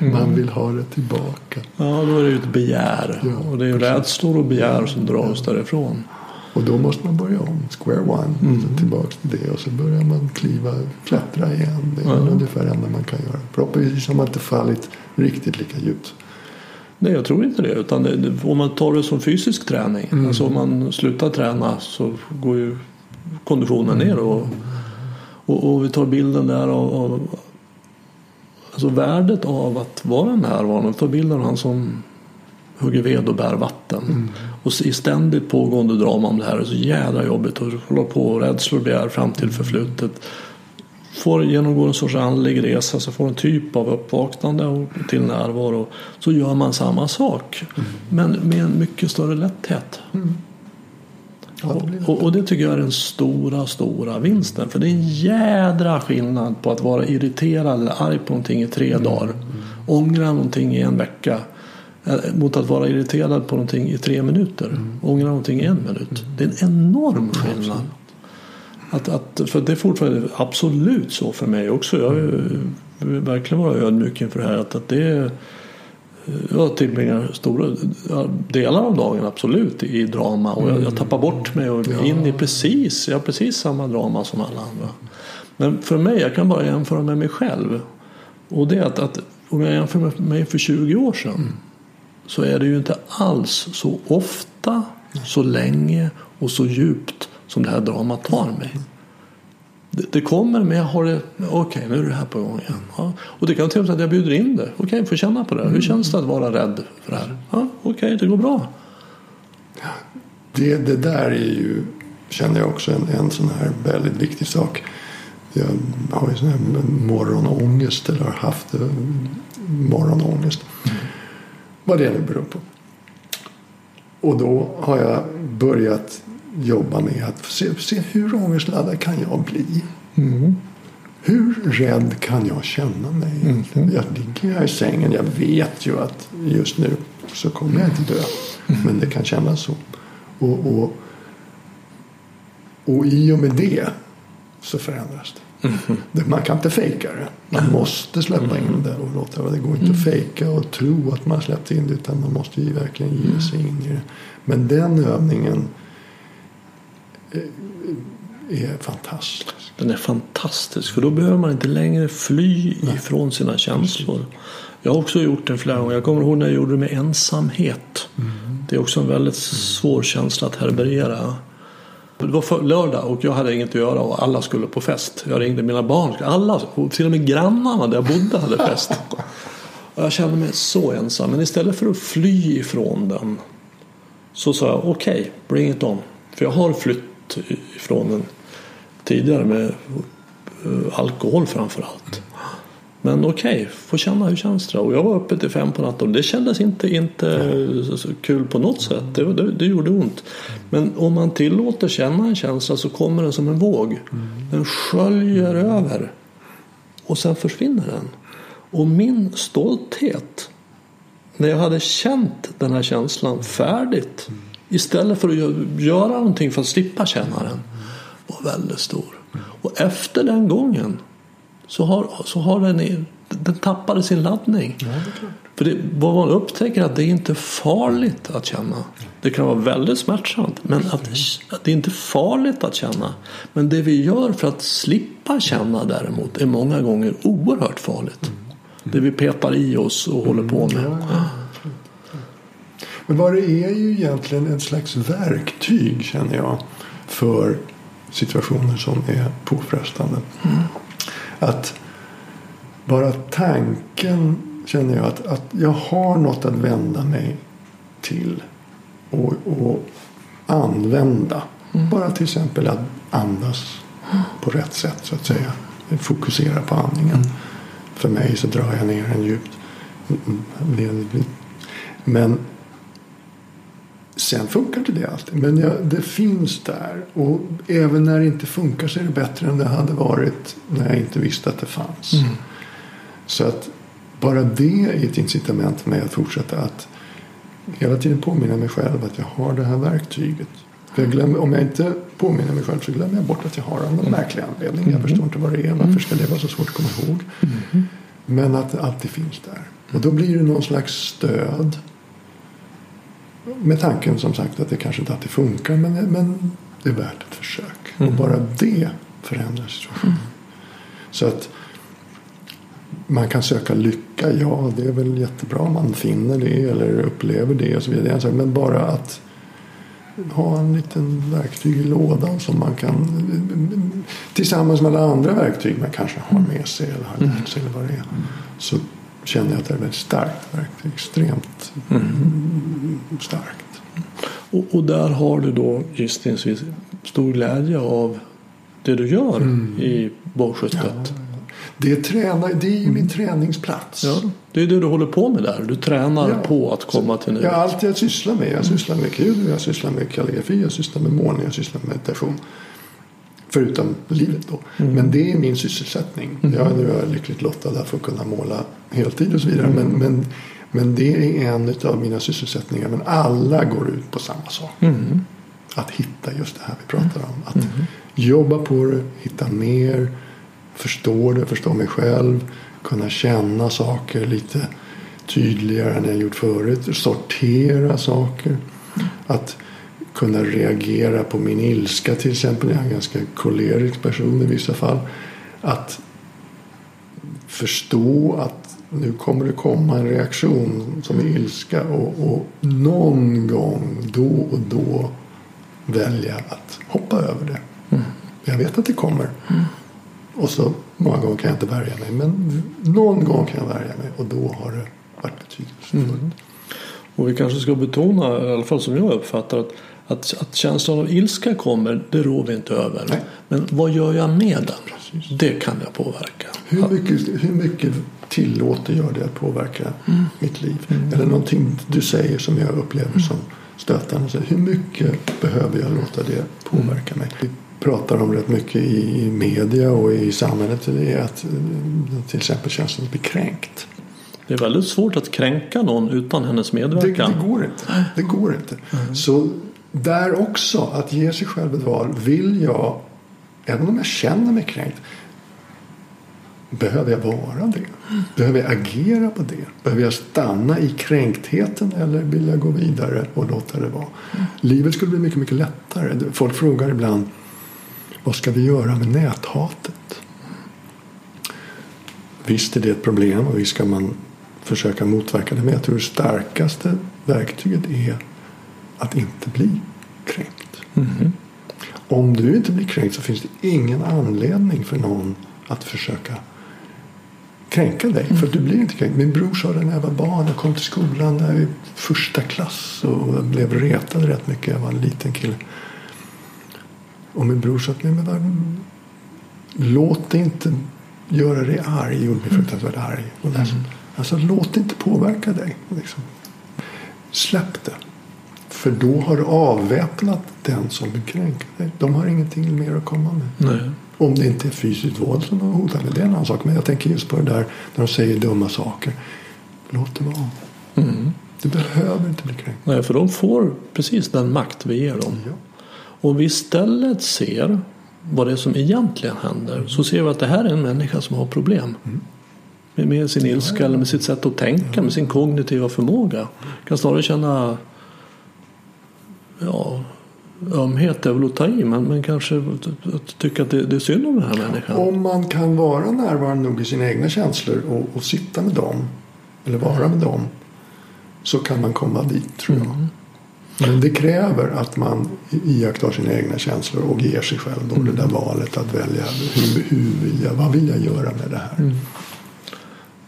man vill ha det tillbaka. ja, då är det ju ett begär. Ja, och det är ju rädslor och begär som drar oss därifrån. Och då måste man börja om, square one. Så tillbaka till det. Och så börjar man kliva, klättra igen. Det är Ja. ungefär det enda man kan göra. Förhoppningsvis har man inte fallit riktigt lika djupt. Nej, jag tror inte det. Utan det, om man tar det som fysisk träning. Mm. Alltså om man slutar träna så går ju konditionen ner. Och, och, och vi tar bilden där av, av alltså värdet av att vara närvarande. Tar bilden av han som hugger ved och bär vatten. Och i ständigt pågående drama om det här är så jädra jobbigt och hålla på och rädslor begär fram till förflutet. Får genomgå en sorts andlig resa så får en typ av uppvaknande och till närvaro. Så gör man samma sak. Men med en mycket större lätthet. Ja, det Och, och det tycker jag är den stora, stora vinsten. För det är en jädra skillnad på att vara irriterad eller arg på någonting i tre Mm. dagar. Ångra någonting i en vecka. eh, Mot att vara irriterad på någonting i tre minuter. Mm. Ångra någonting i en minut. Det är en enorm skillnad. Att, att, för det är fortfarande absolut så för mig också. Jag vill verkligen vara ödmjuk inför det här. Att, att det är, jag tillbringar stora delar av dagen absolut i drama och jag, jag tappar bort mig och Ja. in i precis, jag precis samma drama som alla andra. Men för mig, jag kan bara jämföra med mig själv. Och det är att, att om jag jämför med mig för 20 år sedan så är det ju inte alls så ofta, så länge och så djupt som det här dramat tar mig. Det, det kommer men jag har det, okej nu är det här på gång igen. Ja. Och det kan till och med vara att jag bjuder in det. Okej, får känna på det. Hur känns det att vara rädd för det här? Ja, okej, det går bra. Det, det där är ju, känner jag också, en, en sån här väldigt viktig sak. Jag har ju sån här morgonångest eller har haft morgonångest. Vad det nu beror på. Och då har jag börjat jobba med att se, se hur ångestladdad kan jag bli? Hur rädd kan jag känna mig egentligen? Jag ligger här i sängen. Jag vet ju att just nu så kommer jag inte dö. Men det kan kännas så. Och, och, och i och med det så förändras det. det. Man kan inte fejka det. Man måste släppa in det och låta det. Det går inte att fejka och tro att man släppt in det. Utan man måste ju verkligen ge sig in i det. Men den övningen är fantastisk. Den är fantastisk för då behöver man inte längre fly ifrån sina känslor. Jag har också gjort det flera gånger. Jag kommer ihåg när jag gjorde det med ensamhet. Det är också en väldigt svår känsla att härbärgera. Det var lördag och jag hade inget att göra och alla skulle på fest. Jag ringde mina barn. Alla, till och med grannarna där jag bodde hade fest. Och jag kände mig så ensam. Men istället för att fly ifrån den så sa jag okej, okay, bring it on. För jag har flytt ifrån en tidigare med eh, alkohol framför allt. Men okej, okay, få känna hur känns det Och jag var uppe till fem på natten och det kändes inte, inte så, så kul på något sätt. Det, det, det, gjorde ont. Men om man tillåter känna en känsla så kommer den som en våg. Den sköljer över. Och sen försvinner den. Och min stolthet när jag hade känt den här känslan färdigt istället för att göra någonting för att slippa känna den var väldigt stor. Och efter den gången så har, så har den, den tappade sin laddning. Ja, för det, vad man upptäcker är att det är inte farligt att känna. Det kan vara väldigt smärtsamt men att, att det är inte farligt att känna. Men det vi gör för att slippa känna däremot är många gånger oerhört farligt. Det vi petar i oss och håller på med. Men vad det är ju egentligen ett slags verktyg känner jag för situationer som är påfrestande. Mm. Att bara tanken känner jag att, att jag har något att vända mig till och, och använda. Mm. Bara till exempel att andas på rätt sätt så att säga. Fokusera på andningen. Mm. För mig så drar jag ner den djupt. Men Sen funkar inte det alltid. Men jag, det finns där. Och även när det inte funkar så är det bättre än det hade varit när jag inte visste att det fanns. Mm. Så att bara det är ett incitament för mig att fortsätta att hela tiden påminna mig själv att jag har det här verktyget. Jag glömmer, om jag inte påminner mig själv så glömmer jag bort att jag har en märklig anledning. Mm. Jag förstår inte vad det är. Varför ska det vara så svårt att komma ihåg? Mm. Men att det alltid finns där. Och då blir det någon slags stöd. Med tanken som sagt att det kanske inte alltid funkar men, men det är värt ett försök. Mm. Och bara det förändrar situationen. Mm. Så att man kan söka lycka, ja det är väl jättebra om man finner det eller upplever det och så vidare. Men bara att ha en liten verktyg i lådan som man kan tillsammans med alla andra verktyg man kanske har med sig eller har lärt sig eller vad det är. Så känner jag att det är väldigt starkt verktyg. Extremt mm. Starkt. Och, och, där har du då gissningsvis stor glädje av det du gör mm. i bågskyttet. Ja, Det är, träna, det är ju min träningsplats. Ja, det är det du håller på med där. Du tränar på att komma till nuet. Ja, allt jag sysslar med. Jag sysslar med kul, jag sysslar med kalligrafi, jag sysslar med målning, jag sysslar med meditation. Förutom livet då. Men det är min sysselsättning. Jag nu är jag lyckligt lottad där för att kunna måla heltid och så vidare. Men, men, men det är en av mina sysselsättningar. Men alla går ut på samma sak. Mm. Att hitta just det här vi pratar om. Att jobba på det, hitta mer, förstå det, förstå mig själv. Kunna känna saker lite tydligare än jag gjort förut. Sortera saker. Att kunna reagera på min ilska till exempel. Jag är en ganska kolerisk person i vissa fall. Att förstå att nu kommer det komma en reaktion som är ilska och, och någon gång då och då välja att hoppa över det. Jag vet att det kommer. Och så många gånger kan jag inte värja mig. Men någon gång kan jag värja mig och då har det varit betydelsefullt. Och vi kanske ska betona, i alla fall som jag uppfattar att, att, att känslan av ilska kommer, det rår vi inte över. Nej. Men vad gör jag med den? Det kan jag påverka. Hur mycket, hur mycket tillåter jag det att påverka mitt liv? Eller någonting du säger som jag upplever som stötande. Så Hur mycket behöver jag låta det påverka mig? Vi pratar om rätt mycket i, media och i samhället. Det är att eh, till exempel känslan att bli kränkt. Det är väldigt svårt att kränka någon utan hennes Det, medverkan. det går inte. Det går inte. Så där också, att ge sig själv ett val. Vill jag, även om jag känner mig kränkt, behöver jag vara det? Behöver jag agera på det? Behöver jag stanna i kränktheten eller vill jag gå vidare och låta det vara? Livet skulle bli mycket, mycket lättare. Folk frågar ibland vad ska vi göra med näthatet? Visst är det ett problem och visst ska man försöka motverka det. Men jag tror det starkaste verktyget är att inte bli kränkt. Om du inte blir kränkt så finns det ingen anledning för någon att försöka kränka dig. För att du blir inte kränkt. Min bror sa det när jag var barn. Jag kom till skolan när i första klass och blev retad rätt mycket. Jag var en liten kille. Och min bror sa att men vad, låt det inte göra dig arg. Det gjorde mig fruktansvärt arg. Och ledsen. Alltså låt det inte påverka dig. Liksom. Släpp det. För då har du avväpnat den som kränka dig. De har ingenting mer att komma med. Nej. Om det inte är fysiskt våld som de hotar med. Det är en annan sak. Men jag tänker just på det där när de säger dumma saker. Låt det vara. Mm. Du behöver inte bli kränkt. Nej, för de får precis den makt vi ger dem. Ja. Och vi istället ser vad det är som egentligen händer så ser vi att det här är en människa som har problem. Med, med sin ilska eller med sitt sätt att tänka, med sin kognitiva förmåga. Kan snarare känna ja, ömhet är väl att ta i men, men kanske att, att tycka att det, det är synd om den här människan. Om man kan vara närvarande nog i sina egna känslor och, och sitta med dem. Eller vara med dem. Så kan man komma dit tror jag. Men det kräver att man iakttar sina egna känslor och ger sig själv då det där valet att välja. Hur, hur vill jag, vad vill jag göra med det här?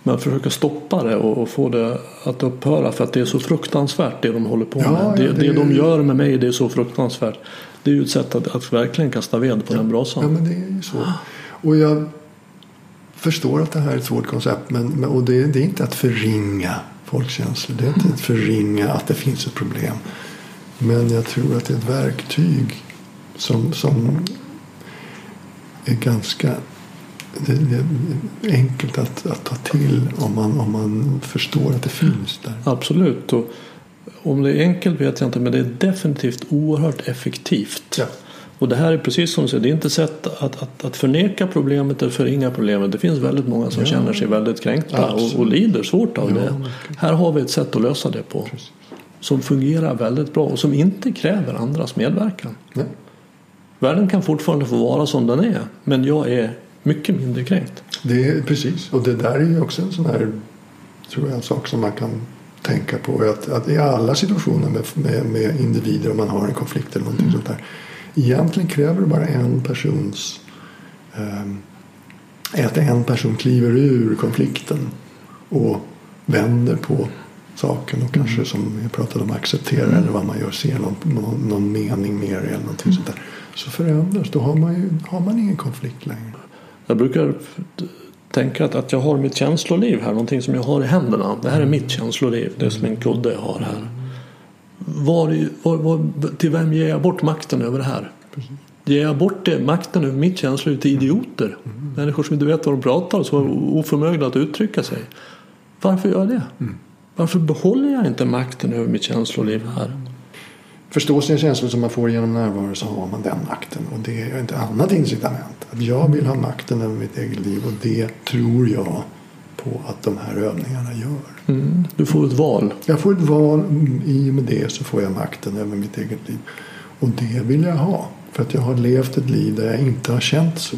Men försöka stoppa det och, få det att upphöra för att det är så fruktansvärt det de håller på Ja, med. ja, Det, det- det de gör med mig det är så fruktansvärt. Det är ju ett sätt att, att verkligen kasta ved på den Ja brasan. men det är ju så. Och jag förstår att det här är ett svårt koncept. Men, men, och det, det är inte att förringa folkkänslor. Det är inte att förringa att det finns ett problem. Men jag tror att det är ett verktyg som, som är ganska det, det är enkelt att, att ta till om man, om man förstår att det finns där. Absolut. Och om det är enkelt vet jag inte men det är definitivt oerhört effektivt. Ja. Och det här är precis som du säger, det är inte sätt att, att, att förneka problemet eller förringa problemet. Det finns väldigt många som Ja. känner sig väldigt kränkta och, och lider svårt av Ja, det. Här har vi ett sätt att lösa det på. Precis. Som fungerar väldigt bra och som inte kräver andras medverkan. Nej. Världen kan fortfarande få vara som den är men jag är mycket mindre kränkt. Det är precis. Och det där är ju också en sån här tror jag, en sak som man kan tänka på. Att, att i alla situationer med, med, med individer om man har en konflikt eller någonting sånt där. Egentligen kräver det bara en persons ehm, att en person kliver ur konflikten och vänder på saken och kanske som jag pratade om accepterar eller vad man gör ser någon, någon, någon mening mer eller någonting sånt där. Så förändras. Då har man ju har man ingen konflikt längre. Jag brukar tänka att, att jag har mitt känsloliv här, någonting som jag har i händerna. Det här är mitt känsloliv, det är som en kudde jag har här. Var, var, var, till vem ger jag bort makten över det här? Ger jag bort det, makten över mitt känsloliv till idioter? Människor som inte vet vad de pratar och som är oförmögna att uttrycka sig. Varför gör jag det? Mm. Varför behåller jag inte makten över mitt känsloliv här? Förstå sina känslor som man får genom närvaro så har man den makten. Och det är ett annat incitament. Att jag vill ha makten över mitt eget liv och det tror jag på att de här övningarna gör. Mm, du får ett val. Jag får ett val. I och med det så får jag makten över mitt eget liv. Och det vill jag ha. För att jag har levt ett liv där jag inte har känt så.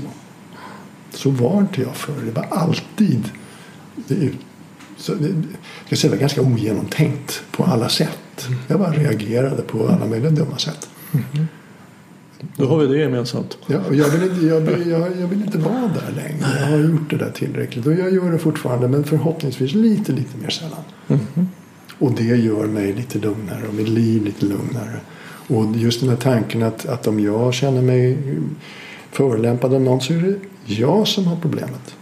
Så var inte jag förr. Det var alltid det, så det, jag säga, ganska ogenomtänkt på alla sätt. Jag bara reagerade på alla möjliga dumma sätt. Mm. Då har vi det gemensamt. Ja, jag, vill inte, jag, vill, jag, jag vill inte vara där längre. Jag har gjort det där tillräckligt. Och jag gör det fortfarande men förhoppningsvis lite, lite mer sällan. Mm. Och det gör mig lite lugnare och mitt liv lite lugnare. Och just den här tanken att, att om jag känner mig förolämpad av någon så är det jag som har problemet.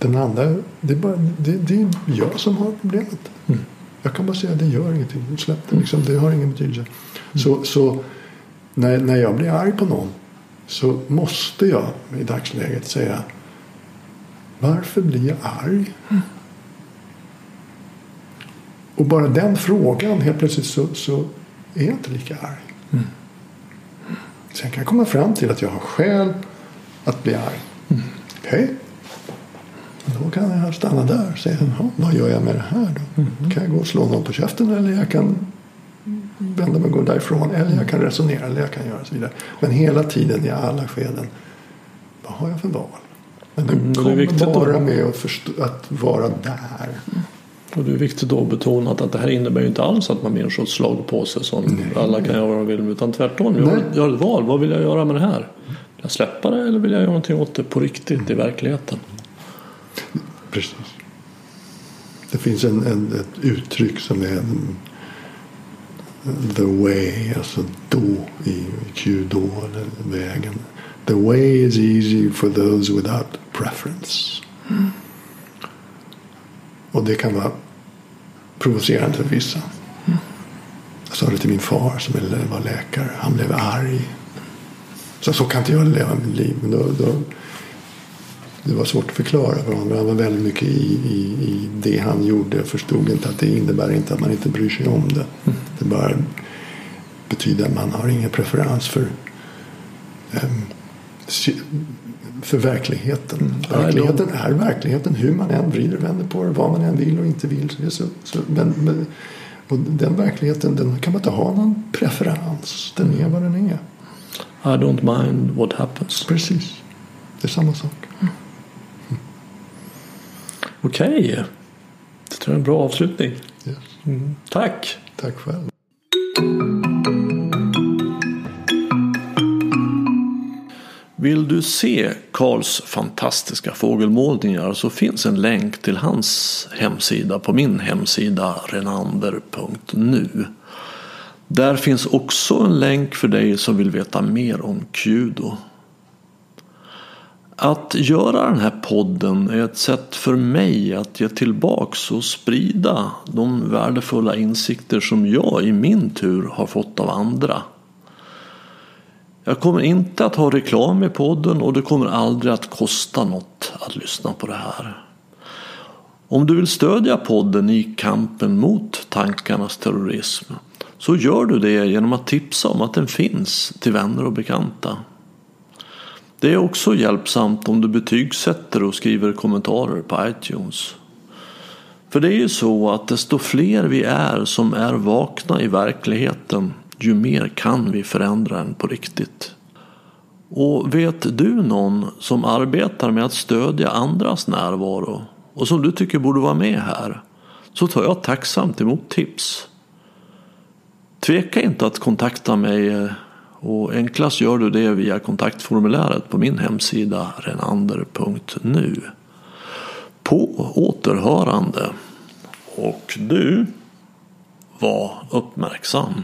Mm. Den andra, det är, bara, det, det är jag som har problemet. Mm. Jag kan bara säga att det gör ingenting. Släpp det, liksom, det har ingen betydelse. Mm. Så, så när, när jag blir arg på någon så måste jag i dagsläget säga varför blir jag arg? Mm. Och bara den frågan helt plötsligt så, så är jag inte lika arg. Mm. Sen kan jag komma fram till att jag har skäl att bli arg. Mm. Okay. Då kan jag stanna där och säga vad gör jag med det här då? Mm. Kan jag gå och slå någon på käften eller jag kan vända mig och gå därifrån. Eller jag kan resonera eller jag kan göra så vidare. Men hela tiden i alla skeden. Vad har jag för val? Men det mm, kommer det bara då. med att, förstå, att vara där. Och det är viktigt då att betona att det här innebär ju inte alls att man blir en sorts slagpåse som Nej. alla kan göra vad de vill utan tvärtom. Jag har, jag har ett val. Vad vill jag göra med det här? Vill jag släppa det eller vill jag göra någonting åt det på riktigt mm. i verkligheten? Precis. Det finns en, en, ett uttryck som är the way, alltså då i Q-då, vägen. The way is easy for those without preference. Mm. Och det kan vara provocerande för vissa. Mm. Jag sa det till min far som var läkare. Han blev arg. Så så kan inte jag leva mitt liv. Men då, då det var svårt att förklara för honom. Han var väldigt mycket i, i, i det han gjorde. Jag förstod inte att det innebär inte att man inte bryr sig om det. Mm. Det bara betyder att man har ingen preferens för um, för verkligheten. Mm. Verkligheten är verkligheten hur man än vrider och vänder på det. Vad man än vill och inte vill. Så, så, men, men, och den verkligheten den kan man inte ha någon preferens. Den är vad den är. I don't mind what happens. Precis. Det är samma sak. Okej. Okay. Det tror jag är en bra avslutning. Yes. Mm. Tack. Tack själv. Vill du se Karls fantastiska fågelmålningar så finns en länk till hans hemsida på min hemsida renander.nu. Där finns också en länk för dig som vill veta mer om Kudo. Att göra den här podden är ett sätt för mig att ge tillbaks och sprida de värdefulla insikter som jag i min tur har fått av andra. Jag kommer inte att ha reklam i podden och det kommer aldrig att kosta något att lyssna på det här. Om du vill stödja podden i kampen mot tankarnas terrorism så gör du det genom att tipsa om att den finns till vänner och bekanta. Det är också hjälpsamt om du betygsätter och skriver kommentarer på iTunes. För det är ju så att desto fler vi är som är vakna i verkligheten ju mer kan vi förändra den på riktigt. Och vet du någon som arbetar med att stödja andras närvaro och som du tycker borde vara med här så tar jag tacksamt emot tips. Tveka inte att kontakta mig eh, och enklast gör du det via kontaktformuläret på min hemsida renander.nu. På återhörande. Och du, var uppmärksam.